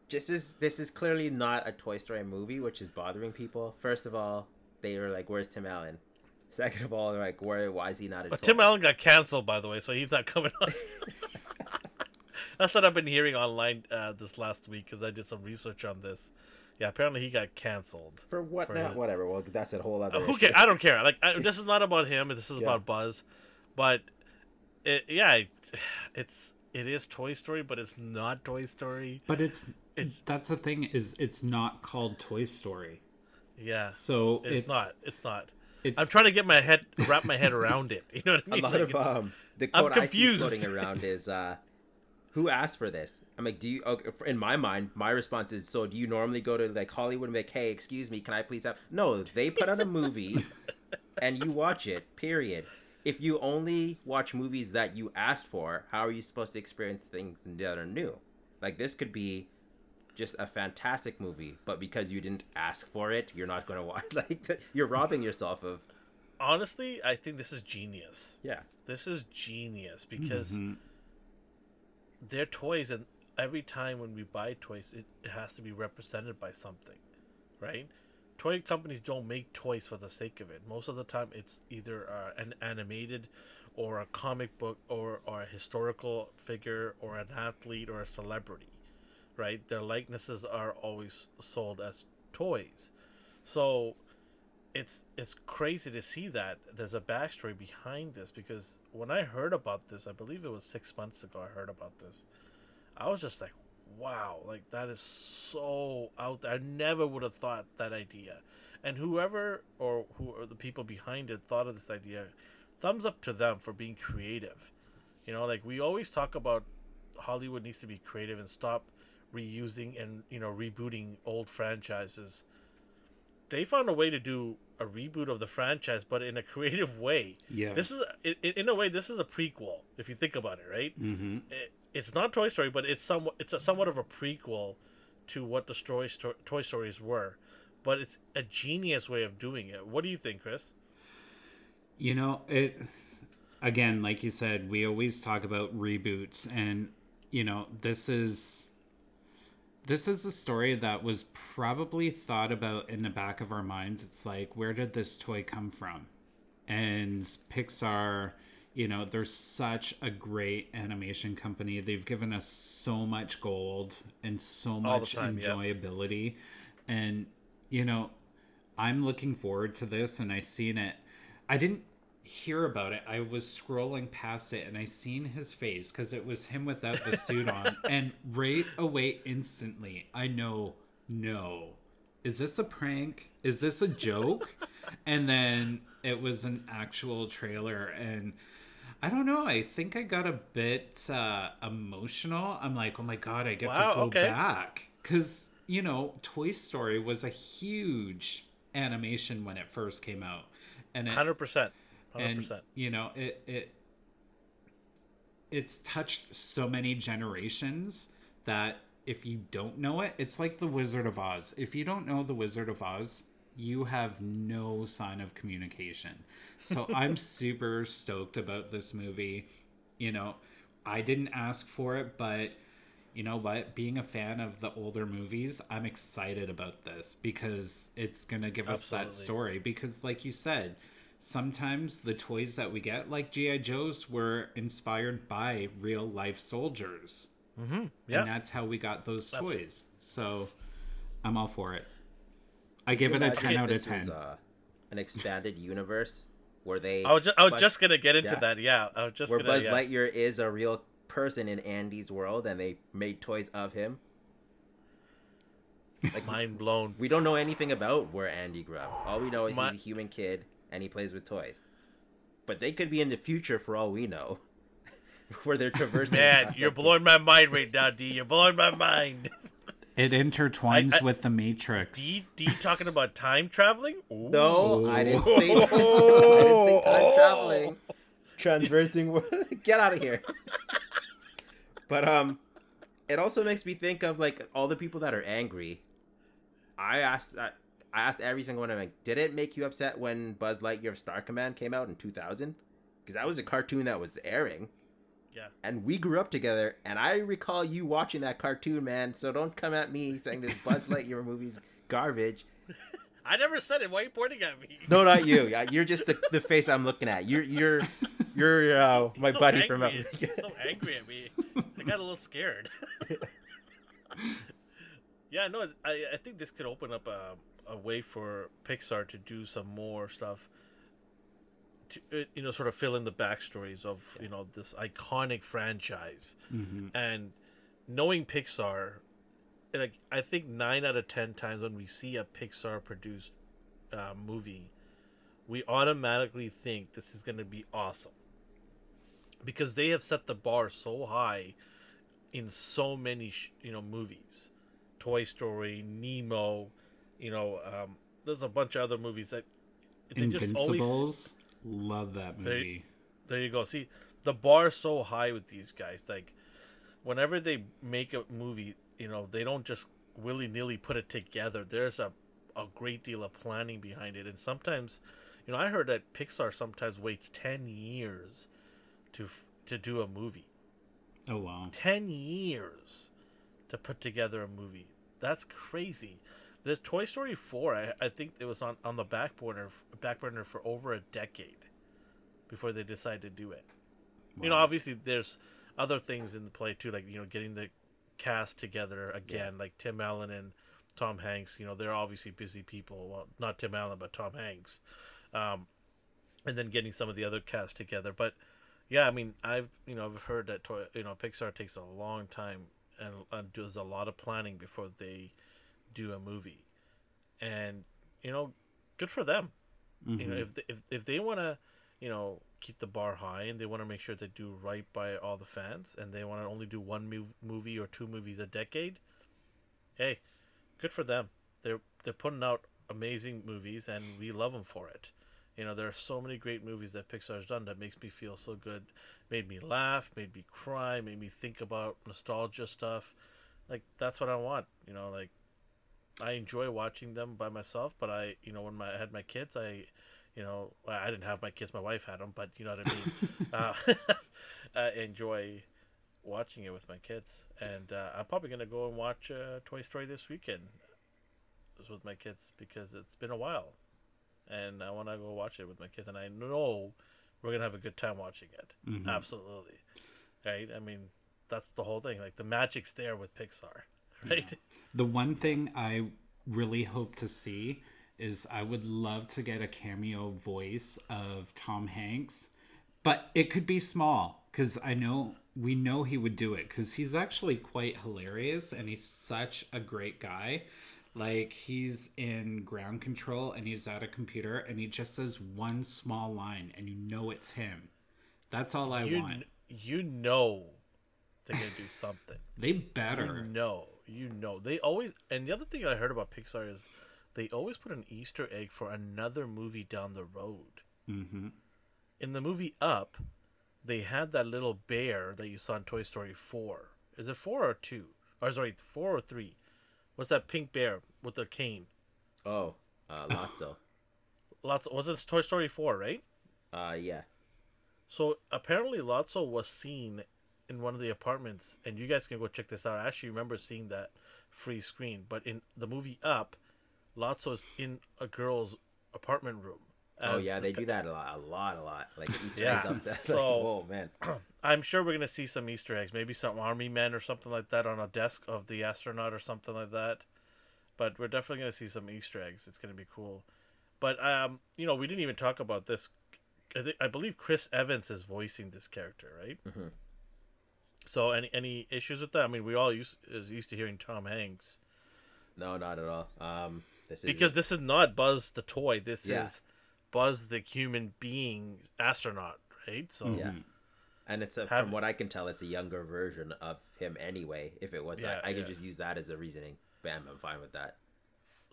just is this is clearly not a Toy Story movie, which is bothering people. First of all, they were like, "Where's Tim Allen?" Second of all, they're like, "Where? Why is he not a But toy?" Tim Allen got canceled, by the way, so he's not coming on. That's what I've been hearing online uh, this last week because I did some research on this. Yeah, apparently he got canceled. For what? For now? his- Whatever. Well, that's a whole other. Uh, who issue. cares? I don't care. Like I, this is not about him. This is Yeah. about Buzz. But it, yeah, it, it's it is Toy Story, but it's not Toy Story. but it's, It's- that's the thing is it's not called Toy Story. Yeah, So it's, it's, not. It's not. It's I'm trying to get my head wrap my head around it. You know what I mean? A lot Like, of um, the I'm quote I see confused. floating around is, uh, "Who asked for this?" I'm like, "Do you?" Okay, in my mind, my response is, "So do you normally go to like Hollywood and be like, hey, excuse me, can I please have?" No, they put out a movie, and you watch it. Period. If you only watch movies that you asked for, how are you supposed to experience things that are new? Like this could be just a fantastic movie, but because you didn't ask for it, you're not going to watch. Like you're robbing yourself of. honestly, I think this is genius. Yeah. This is genius because Mhm. they're toys, and every time when we buy toys, it, it has to be represented by something, right? Toy companies don't make toys for the sake of it. Most of the time, it's either uh, an animated, or a comic book, or, or a historical figure, or an athlete, or a celebrity, right? Their likenesses are always sold as toys. So it's it's crazy to see that there's a backstory behind this because when I heard about this, I believe it was six months ago. I heard about this. I was just like, wow, like that is so out there. I never would have thought that idea. And whoever or who are the people behind it thought of this idea, thumbs up to them for being creative. You know, like we always talk about Hollywood needs to be creative and stop reusing and you know rebooting old franchises they found a way to do a reboot of the franchise, but in a creative way. Yeah. This is, in, in a way, this is a prequel if you think about it, right? hmm It, it's not Toy Story, but it's somewhat, it's a somewhat of a prequel to what the story sto- Toy Stories were. But it's a genius way of doing it. What do you think, Chris? You know, it again, like you said, we always talk about reboots and you know, this is this is a story that was probably thought about in the back of our minds. It's like, where did this toy come from? And Pixar, you know, they're such a great animation company. They've given us so much gold and so much time, yeah. enjoyability. And, you know, I'm looking forward to this and I seen it. I didn't hear about it. I was scrolling past it and I seen his face because it was him without the suit on. And right away, instantly, I know, no. Is this a prank? Is this a joke? and then it was an actual trailer and I don't know. I think I got a bit uh, emotional. I'm like, oh my god, I get Wow, to go okay. back because you know, Toy Story was a huge animation when it first came out, and Hundred percent. Hundred percent. you know, it it it's touched so many generations that if you don't know it, it's like the Wizard of Oz. If you don't know the Wizard of Oz, you have no sign of communication. So I'm super stoked about this movie. You know, I didn't ask for it, but you know what? Being a fan of the older movies, I'm excited about this because it's going to give us that story. Because, like you said, sometimes the toys that we get, like G.I. Joe's, were inspired by real life soldiers. Mm-hmm. Yeah. And that's how we got those toys. So I'm all for it. I give it a 10 out of this was, 10. uh, an expanded universe where they I was just, I was Buzz- just gonna get into yeah. that. Yeah, I was just where gonna. Buzz yeah. Lightyear is a real person in Andy's world and they made toys of him. Like Mind blown. we don't know anything about where Andy grew up. All we know is My- he's a human kid and he plays with toys. But they could be in the future for all we know. where they're traversing. Man, you're blowing my mind right now, D. You're blowing my mind. It intertwines I- I- with the Matrix. D, D talking about time traveling? Ooh. No, I didn't say I didn't say time traveling. Transversing Get out of here. But um it also makes me think of like all the people that are angry. I asked I I asked every single one of them, like, did it make you upset when Buzz Lightyear of Star Command came out in 2000? Because that was a cartoon that was airing. Yeah. And we grew up together, and I recall you watching that cartoon, man. So don't come at me saying this Buzz Lightyear movie's garbage. I never said it. Why are you pointing at me? No, not you. Yeah, You're just the, the face I'm looking at. You're you're you're uh, my so buddy angry. from up. He's so angry at me. I got a little scared. yeah, no, I, I think this could open up a, a way for Pixar to do some more stuff. To uh, you know, sort of fill in the backstories of you know this iconic franchise, Mhm. and knowing Pixar, like I think nine out of ten times when we see a Pixar produced uh, movie, we automatically think this is going to be awesome because they have set the bar so high in so many sh- you know movies toy story nemo you know um, there's a bunch of other movies that they just always Invincibles. Love that movie. there you go. See the bar is so high with these guys. Like whenever they make a movie you know they don't just willy-nilly put it together. There's a, a great deal of planning behind it. And sometimes you know i heard that pixar sometimes waits 10 years to to do a movie. Oh wow. 10 years to put together a movie. That's crazy this toy story 4 i, I think it was on, on the back burner back burner for over a decade before they decided to do it. You know obviously there's other things in the play too like you know getting the cast together again like tim allen and tom hanks. You know they're obviously busy people. Well not tim allen but tom hanks. Um, and then getting some of the other cast together. But yeah i mean i've you know i've heard that toy, you know pixar takes a long time and, and does a lot of planning before they do a movie. And you know good for them. You know Mhm. if they, if, if they want to you know keep the bar high and they want to make sure they do right by all the fans and they want to only do one mov- movie or two movies a decade hey good for them. They're they're putting out amazing movies and we love them for it. You know there are so many great movies that pixar's done that makes me feel so good made me laugh made me cry made me think about nostalgia stuff. Like that's what i want you know like i enjoy watching them by myself but i you know when my, i had my kids i you know i didn't have my kids my wife had them but you know what i mean uh, i enjoy watching it with my kids and uh, i'm probably going to go and watch uh, toy story this weekend with my kids because it's been a while and i want to go watch it with my kids and i know we're gonna have a good time watching it. Absolutely, right? I mean, that's the whole thing. Like the magic's there with Pixar, right? The one thing I really hope to see is I would love to get a cameo voice of Tom Hanks, but it could be small because I know we know he would do it because he's actually quite hilarious and he's such a great guy. Like he's in ground control and he's at a computer and he just says one small line and you know it's him. That's all I You want. kn- you know they're gonna do something. They You better. know, you know. They always and the other thing I heard about Pixar is they always put an Easter egg for another movie down the road. hmm In the movie Up, they had that little bear that you saw in Toy Story four. Is it four or two? Or sorry, four or three? What's that pink bear with the cane? Oh, uh, Lotso. Lots. Was it Toy Story four? Right. uh, yeah. So apparently, Lotso was seen in one of the apartments, and you guys can go check this out. I actually remember seeing that free screen. But in the movie Up, Lotso's in a girl's apartment room. Oh yeah, they pe- do that a lot, a lot, a lot. Like Easter Yeah. eggs up there. Like, whoa, man. I'm sure we're gonna see some Easter eggs, maybe some army men or something like that on a desk of the astronaut or something like that. But we're definitely gonna see some Easter eggs. It's gonna be cool. But um, you know, we didn't even talk about this. I, think, I believe Chris Evans is voicing this character, right? Mhm. So any any issues with that? I mean, we all used is used to hearing Tom Hanks No, not at all. Um, this is because this is not Buzz the toy. This Yeah. is Buzz the human being astronaut, right? So yeah, and it's a, Have- from what I can tell, it's a younger version of him anyway. If it was, Yeah, I, I yeah. could just use that as a reasoning. Bam, I'm fine with that.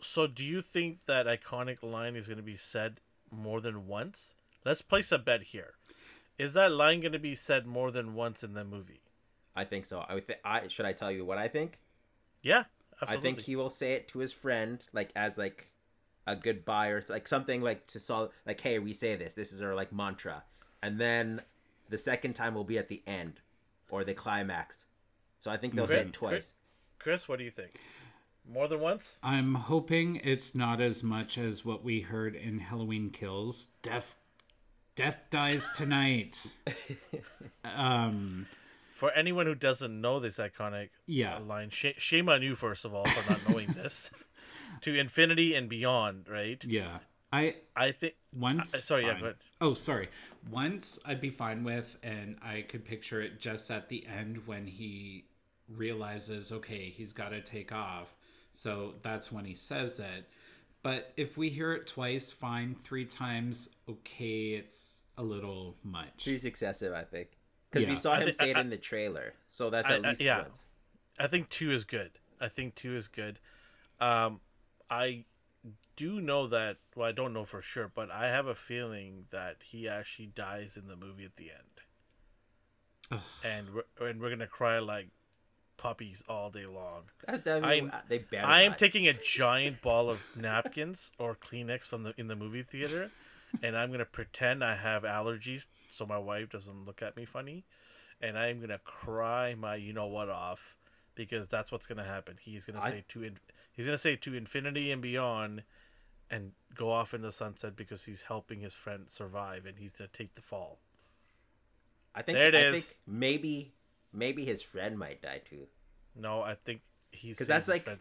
So, do you think that iconic line is going to be said more than once? Let's place a bet here. Is that line going to be said more than once in the movie? I think so. I. Th- I should I tell you what I think? Yeah, I think he will say it to his friend, like as like a goodbye or like something like to solve. Like, hey, we say this. This is our like mantra, and then the second time will be at the end or the climax. So I think they'll say it twice. Chris, what do you think? More than once? I'm hoping it's not as much as what we heard in Halloween Kills. Death, death dies tonight. um, For anyone who doesn't know this iconic Yeah. uh, line, sh- shame on you first of all for not knowing this. to infinity and beyond, right? yeah. I I think. once. Uh, sorry, yeah, fine. go ahead. Oh, sorry. Once I'd be fine with, and I could picture it just at the end when he realizes, okay, he's got to take off. So that's when he says it. But if we hear it twice, fine. Three times, okay, it's a little much. She's excessive, I think, because we saw him thi- say it I- in the trailer. So that's I- at I- least yeah. once. I think two is good. I think two is good. Um, I do know that. Well, I don't know for sure, but I have a feeling that he actually dies in the movie at the end, Ugh. and we're, and we're gonna cry like puppies all day long. That- that- I'm- they I am taking a giant ball of napkins or Kleenex from the in the movie theater, and I'm gonna pretend I have allergies so my wife doesn't look at me funny, and I'm gonna cry my you know what off because that's what's gonna happen. He's gonna I- say to in, he's gonna say to infinity and beyond, and go off in the sunset because he's helping his friend survive and he's gonna take the fall. I think. There it I is. think maybe, maybe his friend might die too. No, I think he's 'Cause that's like- friend-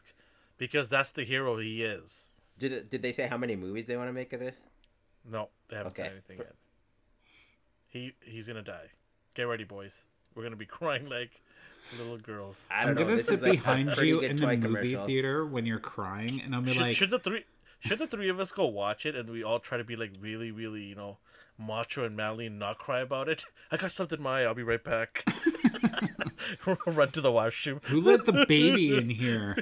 because that's the hero he is. Did Did they say how many movies they want to make of this? No, they haven't Okay. said anything yet. He he's gonna die. Get ready, boys. We're gonna be crying like little girls. I I'm don't know. gonna This sit is like a behind you in the movie commercial. theater when you're crying, and I'll be Should, like, should the three should the three of us go watch it and we all try to be like really, really, you know, macho and manly and not cry about it? I got something in my eye, I'll be right back. Run to the washroom. "Who let the baby in here?"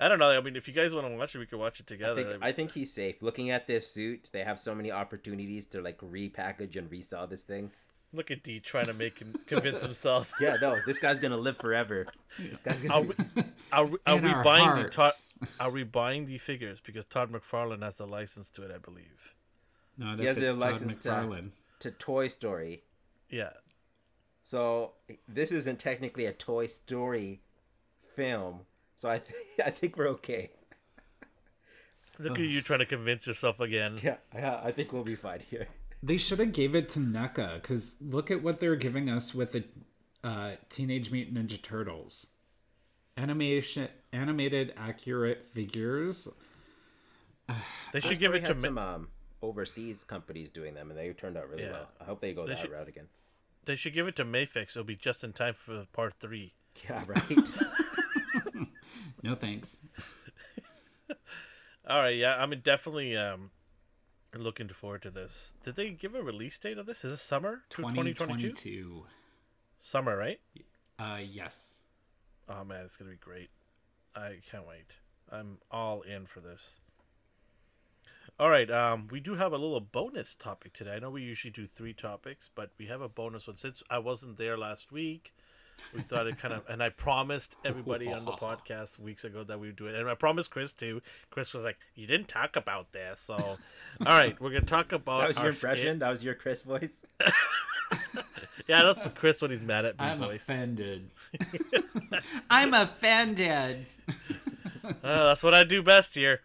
I don't know. I mean, if you guys want to watch it, we can watch it I together. think I think he's safe. Looking at this suit, they have so many opportunities to like repackage and resell this thing. Look at D trying to make him convince himself. Yeah, no, this guy's gonna live forever. This guy's Are gonna. we, are we, are In we our buying the Todd? hearts. Are we buying the figures because Todd McFarlane has the license to it? I believe. Not He has a Todd license to- to Toy Story. Yeah. So this isn't technically a Toy Story film. So I th- I think we're okay. Look at you trying to convince yourself again. Yeah, yeah, I think we'll be fine here. They should have gave it to NECA because look at what they're giving us with the uh, Teenage Mutant Ninja Turtles. Animation, animated, accurate figures. They should give it to me. some um, overseas companies doing them, and they turned out really Yeah. well. I hope they go They that should- route again. They should give it to Mafex. It'll be just in time for part three. Yeah, right. No thanks. All right, yeah, I'm definitely um looking forward to this. Did they give a release date of this? Is this summer? 2022? 2022. Summer, right? Uh, yes. Oh man, it's gonna be great. I can't wait. I'm all in for this. All right, um, we do have a little bonus topic today. I know we usually do three topics, but we have a bonus one since I wasn't there last week. We thought it kind of, and I promised everybody on the podcast weeks ago that we would do it, and I promised Chris too. Chris was like, "You didn't talk about this," so all right, we're gonna talk about. that was your our sca- impression. That was your Chris voice. yeah, that's the Chris when he's mad at me I'm voice. offended. I'm offended. Uh, that's what I do best here.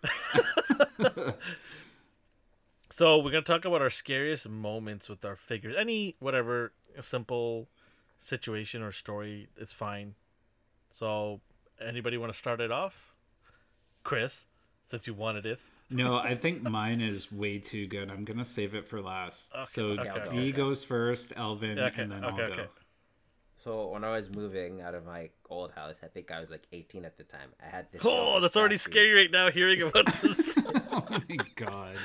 so we're gonna talk about our scariest moments with our figures. Any whatever simple situation or story, it's fine. So, anybody want to start it off? Chris, since you wanted it. No, I think mine is way too good. I'm gonna save it for last. Okay, so okay, D okay. goes first, Elvin, Yeah, okay, and then okay, I'll okay. go. So when I was moving out of my old house, I think I was like 18 at the time. I had this. Oh, of that's already scary right now hearing about this. oh my god.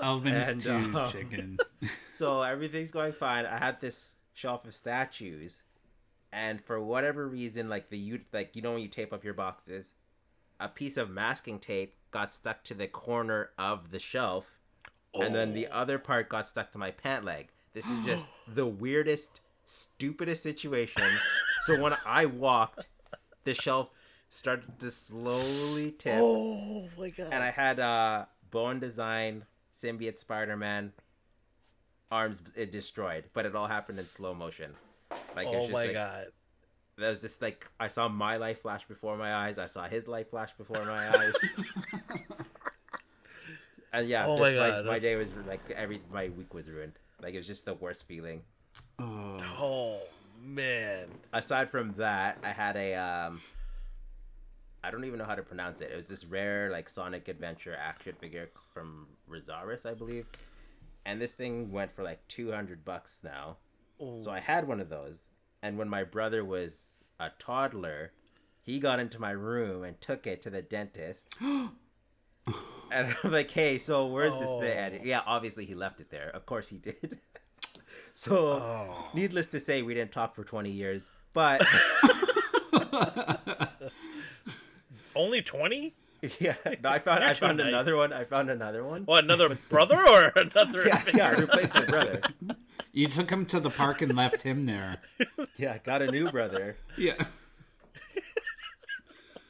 Elvin's And, too um, chicken. So everything's going fine. I had this shelf of statues, and for whatever reason, like the you like you know when you tape up your boxes, a piece of masking tape got stuck to the corner of the shelf, and then the other part got stuck to my pant leg. This is just the weirdest, stupidest situation. so when I walked, the shelf started to slowly tip oh my god. and I had uh Bowen Design symbiote Spider-Man arms it destroyed, but it all happened in slow motion. Like it's oh just my like god. there was just like I saw my life flash before my eyes, I saw his life flash before my eyes. and yeah, Oh just my God, my day was like every my week was ruined. Like it was just the worst feeling. Oh. Oh man. aside from that, I had a um I don't even know how to pronounce it. It was this rare like Sonic Adventure action figure from ReSaurus, I believe. And this thing went for like 200 bucks now. So I had one of those. And when my brother was a toddler, he got into my room and took it to the dentist. and I'm like, "Hey, so where's this thing?" And oh. yeah, obviously he left it there. Of course he did. so Oh. needless to say, we didn't talk for 20 years. But Only twenty? yeah, no, I found I found nice. another one. I found another one. What, another brother or another? Yeah, yeah, I replaced my brother. You took him to the park and left him there. Yeah, got a new brother. Yeah.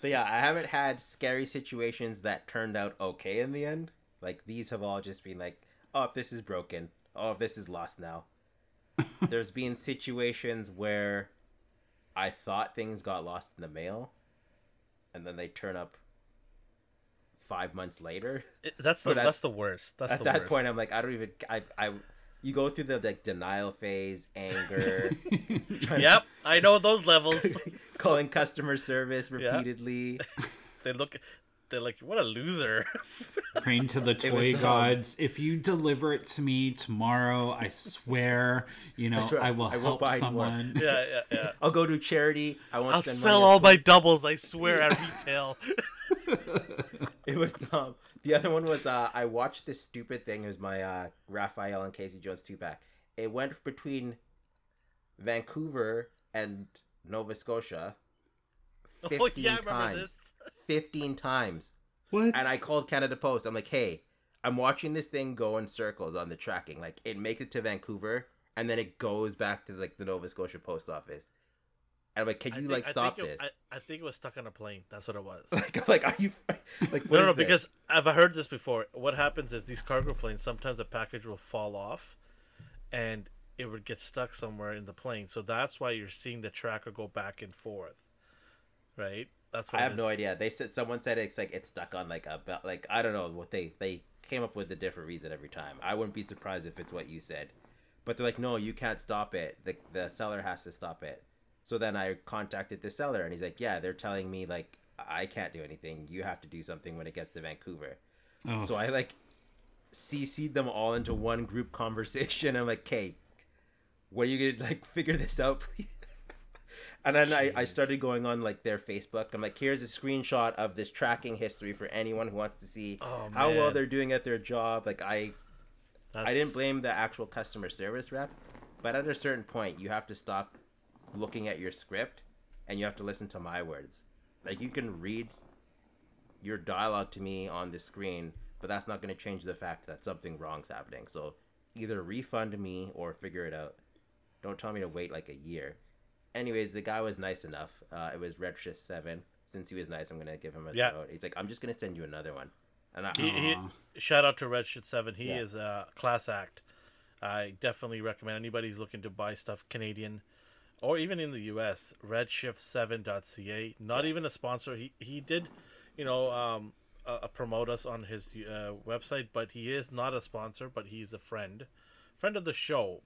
But yeah, I haven't had scary situations that turned out okay in the end. Like these have all just been like, oh, if this is broken, oh, if this is lost now. There's been situations where I thought things got lost in the mail, and then they turn up five months later. It- That's the at- that's the worst. That's At the that worst. point, I'm like, I don't even. I I. You go through the like denial phase, anger, Yep, I know those levels. calling customer service repeatedly. they look, they're like, what a loser. Praying to the toy was, um, gods. If you deliver it to me tomorrow, I swear, you know, I, swear, will I won't help buy someone. yeah, yeah, yeah. I'll go do charity. I won't I'll spend sell money. all my doubles. I swear at retail. It was um the other one was uh I watched this stupid thing. It was my uh Raphael and Casey Jones two pack. It went between Vancouver and Nova Scotia. oh Fifteen yeah, I remember times. this. Fifteen times. What? And I called Canada Post. I'm like, hey, I'm watching this thing go in circles on the tracking. Like it makes it to Vancouver and then it goes back to like the Nova Scotia post office. And I'm like, can you think- like I stop it- this? I, I think it was stuck on a plane. That's what it was. like, I'm like, are you like no, no, this? because I've heard this before. What happens is these cargo planes sometimes a package will fall off, and it would get stuck somewhere in the plane. So that's why you're seeing the tracker go back and forth. right? That's what I have is. no idea. They said someone said it's like it's stuck on like a belt. Like I don't know what they they came up with a different reason every time. I wouldn't be surprised if it's what you said, but they're like, no, you can't stop it. The the seller has to stop it. So then I contacted the seller, and he's like, yeah, they're telling me like I can't do anything. You have to do something when it gets to Vancouver. Oh. So I like CC'd them all into one group conversation. I'm like, okay, what are you gonna like figure this out, please? And then I, I started going on like their Facebook. I'm like, here's a screenshot of this tracking history for anyone who wants to see Oh, how well they're doing at their job. Like I I didn't blame the actual customer service rep, but at a certain point you have to stop looking at your script and you have to listen to my words. Like you can read your dialogue to me on the screen, but that's not going to change the fact that something wrong's happening. So either refund me or figure it out. Don't tell me to wait like a year. Anyways, the guy was nice enough. Uh, it was Redshift Seven. Since he was nice, I'm gonna give him a Yeah. note. He's like, I'm just gonna send you another one. And I, He, he, shout out to Redshift Seven. He Yeah. is a class act. I definitely recommend anybody who's looking to buy stuff Canadian or even in the US. Redshift7.ca. Not even a sponsor. He he did, you know, um, uh, promote us on his uh, website, but he is not a sponsor. But he's a friend, friend of the show.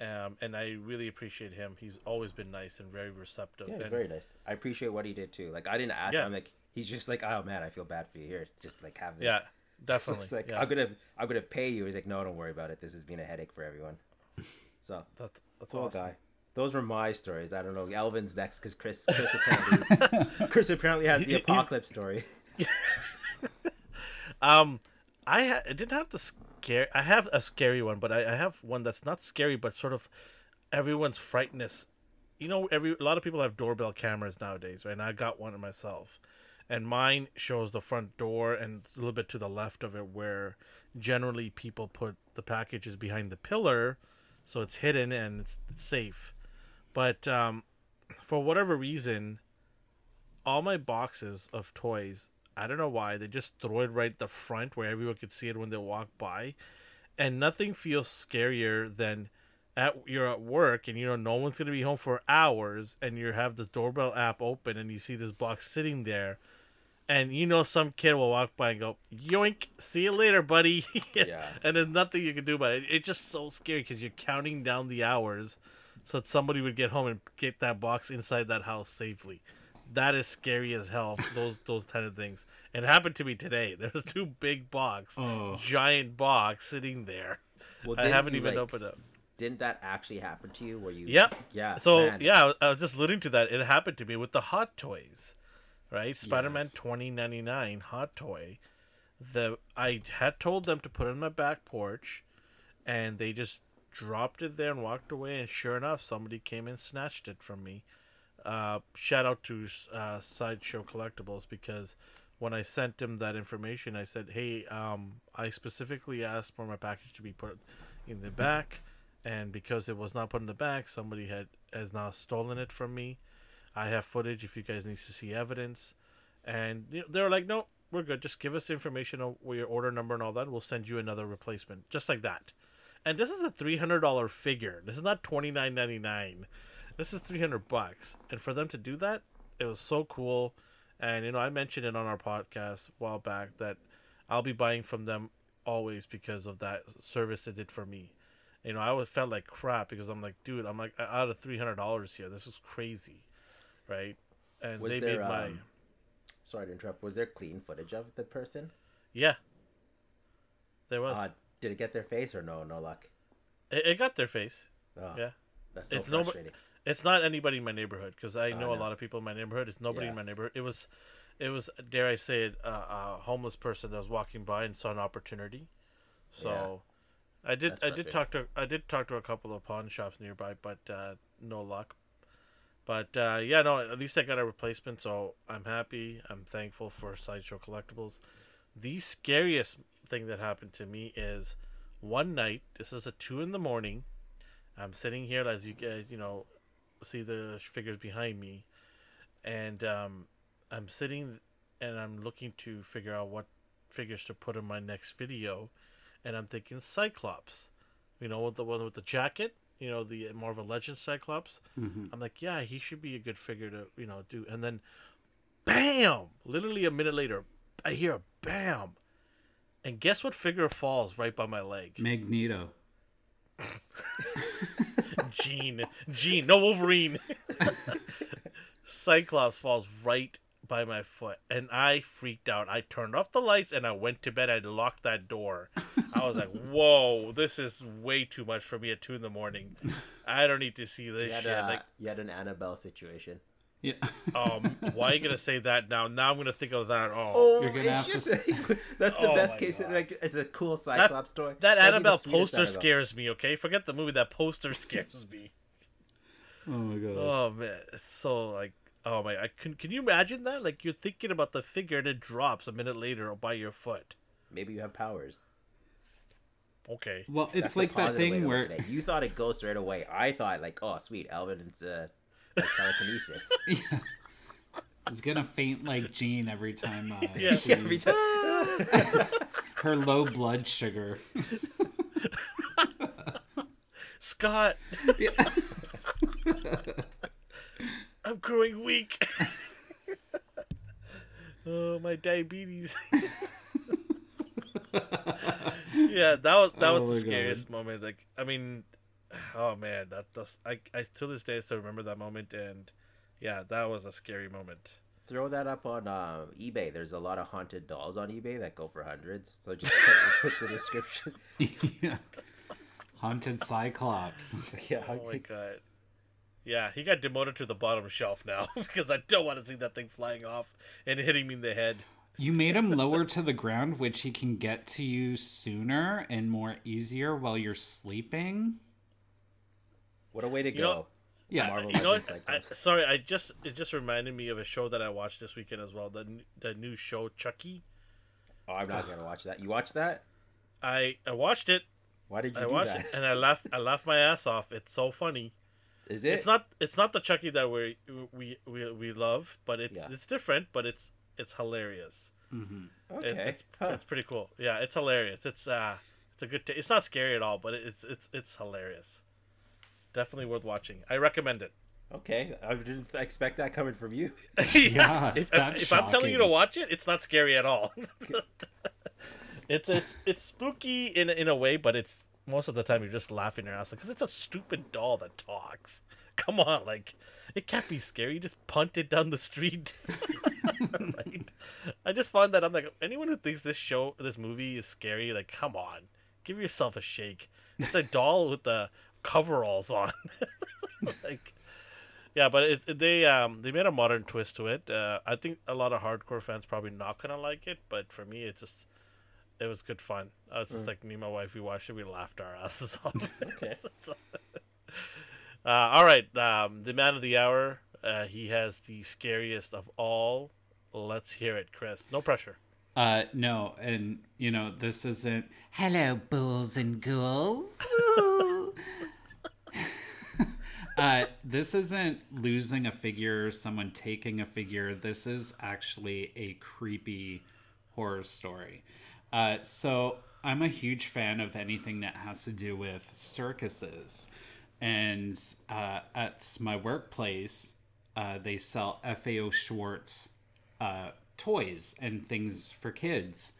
Um, and I really appreciate him. He's always been nice and very receptive. Yeah, he's and, very nice. I appreciate what he did too. Like I didn't ask Yeah. him. Like he's just like, oh man, I feel bad for you here. Just like have this. yeah, So definitely. it's like yeah. I'm gonna I'm gonna pay you. He's like, no, don't worry about it. This has been a headache for everyone. So That's, that's cool awesome. guy. Those were my stories. I don't know. Elvin's next because Chris Chris apparently Chris apparently has the apocalypse story. Um, I, ha- I didn't have the scare. I have a scary one, but I, I have one that's not scary, but sort of everyone's frightness. You know, every a lot of people have doorbell cameras nowadays, right? And I got one myself, and mine shows the front door and a little bit to the left of it, where generally people put the packages behind the pillar, so it's hidden and it's, it's safe. But um, for whatever reason, all my boxes of toys I don't know why they just throw it right at the front where everyone could see it when they walk by, and nothing feels scarier than at you're at work and you know no one's gonna be home for hours and you have the doorbell app open and you see this box sitting there, and you know some kid will walk by and go yoink, see you later, buddy. Yeah. and there's nothing you can do about it. It's just so scary because you're counting down the hours so that somebody would get home and get that box inside that house safely that is scary as hell. Those those kind of things. It happened to me today. There's two big box, Oh. giant box sitting there. Well, I didn't haven't even like- opened it. Didn't that actually happen to you? Where you? Yep. Yeah. So man. yeah, I was- I was just alluding to that. It happened to me with the Hot Toys, right? Spider-Man 2099 Hot Toy. The I had told them to put it on my back porch, and they just dropped it there and walked away. And sure enough, somebody came and snatched it from me. Uh, shout out to uh, Sideshow Collectibles because when I sent him that information, I said, "Hey, um, I specifically asked for my package to be put in the back, and because it was not put in the back, somebody had has now stolen it from me. I have footage if you guys need to see evidence." And you know, they were like, "No, we're good. Just give us information of your order number and all that. We'll send you another replacement, just like that." And this is a three hundred dollar figure. This is not twenty nine ninety nine. This is three hundred bucks, and for them to do that, it was so cool. And you know, I mentioned it on our podcast a while back that I'll be buying from them always because of that service they did for me. You know, I always felt like crap because I'm like, dude, I'm like out of three hundred dollars here. This is crazy, right? And Was they there? made my Um, sorry to interrupt. Was there clean footage of the person? yeah. There was. Uh, did it get their face or no? No luck. it, it got their face. Oh, Yeah. That's so It's frustrating. It's not anybody in my neighborhood because I Oh, know a lot of people in my neighborhood. It's nobody Yeah. in my neighborhood. It was, it was dare I say it, uh, a homeless person that was walking by and saw an opportunity. So, I did That's I did talk to I did talk to a couple of pawn shops nearby, but uh, no luck. But uh, yeah, no. At least I got a replacement, so I'm happy. I'm thankful for Sideshow Collectibles. The scariest thing that happened to me is one night. This is at two in the morning. I'm sitting here as you guys, you know, see the figures behind me, and um, I'm sitting and I'm looking to figure out what figures to put in my next video, and I'm thinking Cyclops, you know, with the one with the jacket, you know, the more of a legend Cyclops. Mhm. I'm like, yeah, he should be a good figure to, you know, do. And then bam! Literally a minute later, I hear a bam. And guess what figure falls right by my leg? Magneto. Jean. Jean. No Wolverine. Cyclops falls right by my foot. And I freaked out. I turned off the lights and I went to bed. I locked that door. I was like, whoa, this is way too much for me at 2 in the morning. I don't need to see this You had, shit. a, like, you had an Annabelle situation. Yeah. um, why are you going to say that now? Now I'm going to think of that. Oh. You're gonna it's have to just- that's the Oh best case. God. Like it's a cool Cyclops story. That That'd Annabelle poster Annabelle. scares me, okay? Forget the movie. That poster scares me. Oh my god. Oh man, it's so like oh my! I can can you imagine that? Like you're thinking about the figure and it drops a minute later by your foot. Maybe you have powers. Okay. Well, it's the like that thing where look at it. you thought it goes right away. I thought like, oh sweet, Alvin's uh, has telekinesis. it's gonna faint like Jean every time. Uh, Yeah. she- Every time. her low blood sugar. Scott, Yeah. I'm growing weak. oh my diabetes. yeah, that was that Oh was my the God. scariest moment. Like I mean, oh man, that does I I to this day still remember that moment and yeah, that was a scary moment. Throw that up on uh, eBay. There's a lot of haunted dolls on eBay that go for hundreds. So just put, put the description. yeah. Haunted Cyclops. yeah, Oh my god. Yeah, he got demoted to the bottom shelf now because I don't want to see that thing flying off and hitting me in the head. You made him lower to the ground, which he can get to you sooner and more easier while you're sleeping. What a way to You go. know- Yeah. Marvel You know what? Legends I, Cyclops. sorry, I just it just reminded me of a show that I watched this weekend as well. The the new show Chucky. Oh, I'm not gonna watch that. You watch that? I I watched it. Why did you I do watched that? it and I laughed. I laughed my ass off. It's so funny. Is it? It's not it's not the Chucky that we we we, we love, but it's Yeah. it's different. But it's it's hilarious. Mm-hmm. It- okay. it's, Huh. it's pretty cool. Yeah, it's hilarious. It's uh, it's a good. T- it's not scary at all, but it's it's it's hilarious. Definitely worth watching. I recommend it. Okay, I didn't expect that coming from you. Yeah, if, that's if I'm telling you to watch it, it's not scary at all. it's it's it's spooky in in a way, but it's most of the time you're just laughing your ass because it's a stupid doll that talks. Come on, like it can't be scary. You just punt it down the street. right? I just find that I'm like anyone who thinks this show, this movie is scary, like come on, give yourself a shake. It's a doll with the coveralls on. like, yeah, but it, it- they um they made a modern twist to it. Uh, I think a lot of hardcore fans probably not gonna like it, but for me, it just it was good fun. I was just like me and my wife. We watched it. We laughed our asses off. Okay. So- uh, all right, um, the man of the hour. Uh, he has the scariest of all. Let's hear it, Chris. No pressure. Uh, no, and you know this isn't. Hello, bulls and ghouls. Uh, this isn't losing a figure, someone taking a figure. This is actually a creepy horror story. Uh, so I'm a huge fan of anything that has to do with circuses, and uh, at my workplace, uh, they sell FAO Schwarz uh, toys and things for kids.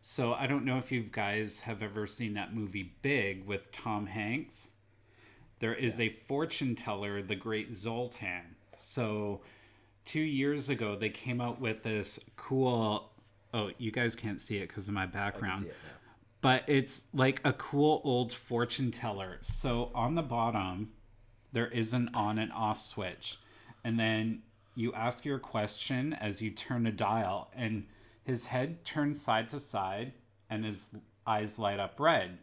So I don't know if you guys have ever seen that movie Big with Tom Hanks. There is a fortune teller, the Great Zoltan. So two years ago, they came out with this cool. Oh, you guys can't see it because of my background it but it's like a cool old fortune teller. So on the bottom, there is an on and off switch. And then you ask your question as you turn a dial, and his head turns side to side and his eyes light up red.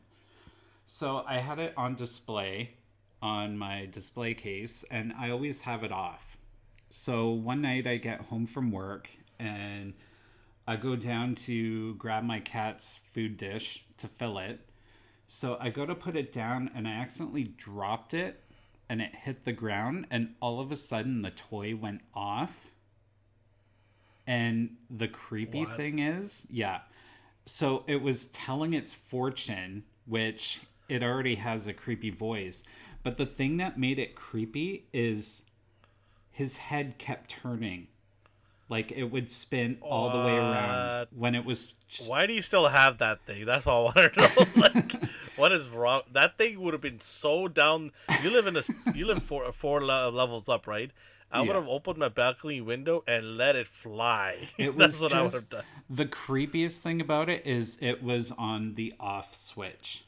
So I had it on display on my display case, and I always have it off. So one night I get home from work and I go down to grab my cat's food dish to fill it. So I go to put it down and I accidentally dropped it and it hit the ground and all of a sudden the toy went off. And the creepy What? thing is, yeah. So it was telling its fortune, which it already has a creepy voice. But the thing that made it creepy is his head kept turning Like it would spin all the way around when it was. Why do you still have that thing? That's all I want to know. like, what is wrong? That thing would have been so down. You live in a you live four four levels up, right? I would have opened my balcony window and let it fly. It That's what I would have done. the creepiest thing about it is it was on the off switch.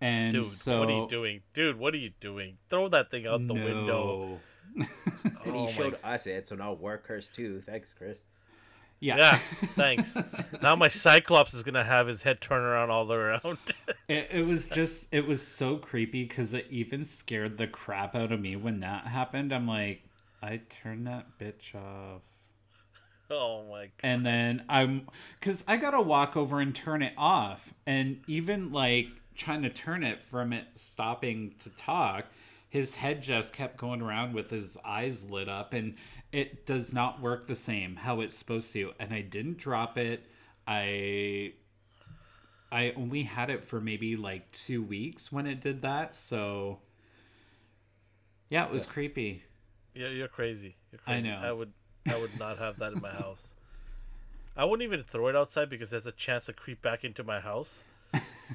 And Dude, so what are you doing? Dude, what are you doing? Throw that thing out the window. No. And Oh he my- showed us it, so now we're cursed too. Thanks, Chris. Yeah. Yeah, thanks. now my Cyclops is gonna have his head turn around all the way around. It, it was just it was so creepy because it even scared the crap out of me when that happened. I'm like, I turned that bitch off. oh my god. and then I'm because I gotta walk over and turn it off, and even like trying to turn it from it stopping to talk, his head just kept going around with his eyes lit up, and it does not work the same how it's supposed to. And I didn't drop it. I I only had it for maybe like two weeks when it did that, so yeah, it was creepy. Yeah, you're crazy. You're I know. I would I would not have that in my house. I wouldn't even throw it outside because there's a chance to creep back into my house.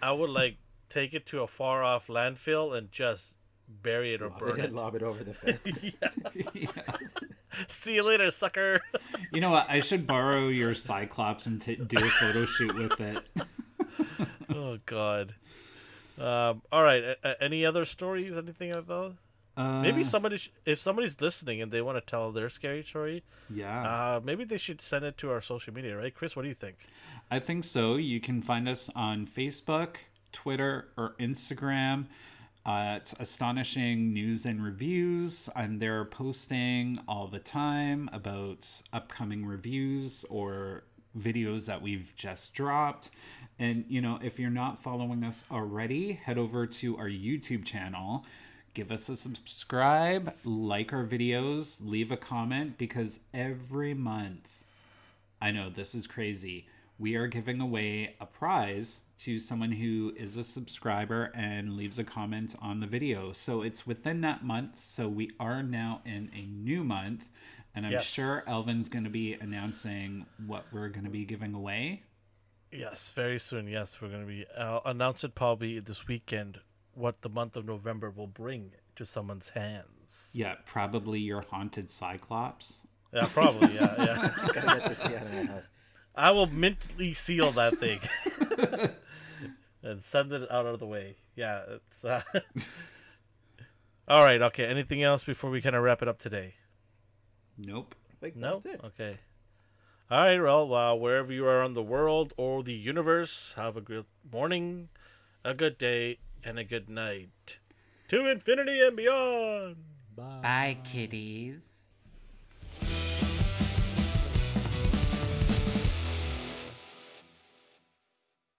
I would like take it to a far off landfill and just bury it or burn it, it. lob it over the fence. yeah. See you later, sucker. You know what? I should borrow your Cyclops and t- do a photo shoot with it. oh God. Um, all right. a- a- any other stories? Anything of those? Uh, Maybe somebody, sh- if somebody's listening and they want to tell their scary story, Yeah, uh, maybe they should send it to our social media, right? Chris, what do you think? I think so. You can find us on Facebook, Twitter, or Instagram. Uh, it's astonishing news and reviews. I'm there posting all the time about upcoming reviews or videos that we've just dropped. And you know, if you're not following us already, head over to our YouTube channel. Give us a subscribe, like our videos, leave a comment because every month I know this is crazy. We are giving away a prize to someone who is a subscriber and leaves a comment on the video. So it's within that month. So we are now in a new month. And I'm Yes. sure Elvin's going to be announcing what we're going to be giving away. Yes, very soon. Yes, we're going to be I'll announce it probably this weekend what the month of November will bring to someone's hands. Yeah, probably your haunted Cyclops. Yeah, probably. Yeah, yeah. Gotta get this thing out of my house. I will mentally seal that thing and send it out of the way. Yeah, it's. Uh... All right. Okay. Anything else before we kind of wrap it up today? Nope. I think No. that's it. Okay. All right. Well, uh, wherever you are in the world or the universe, have a good morning, a good day, and a good night. To infinity and beyond. Bye, kitties.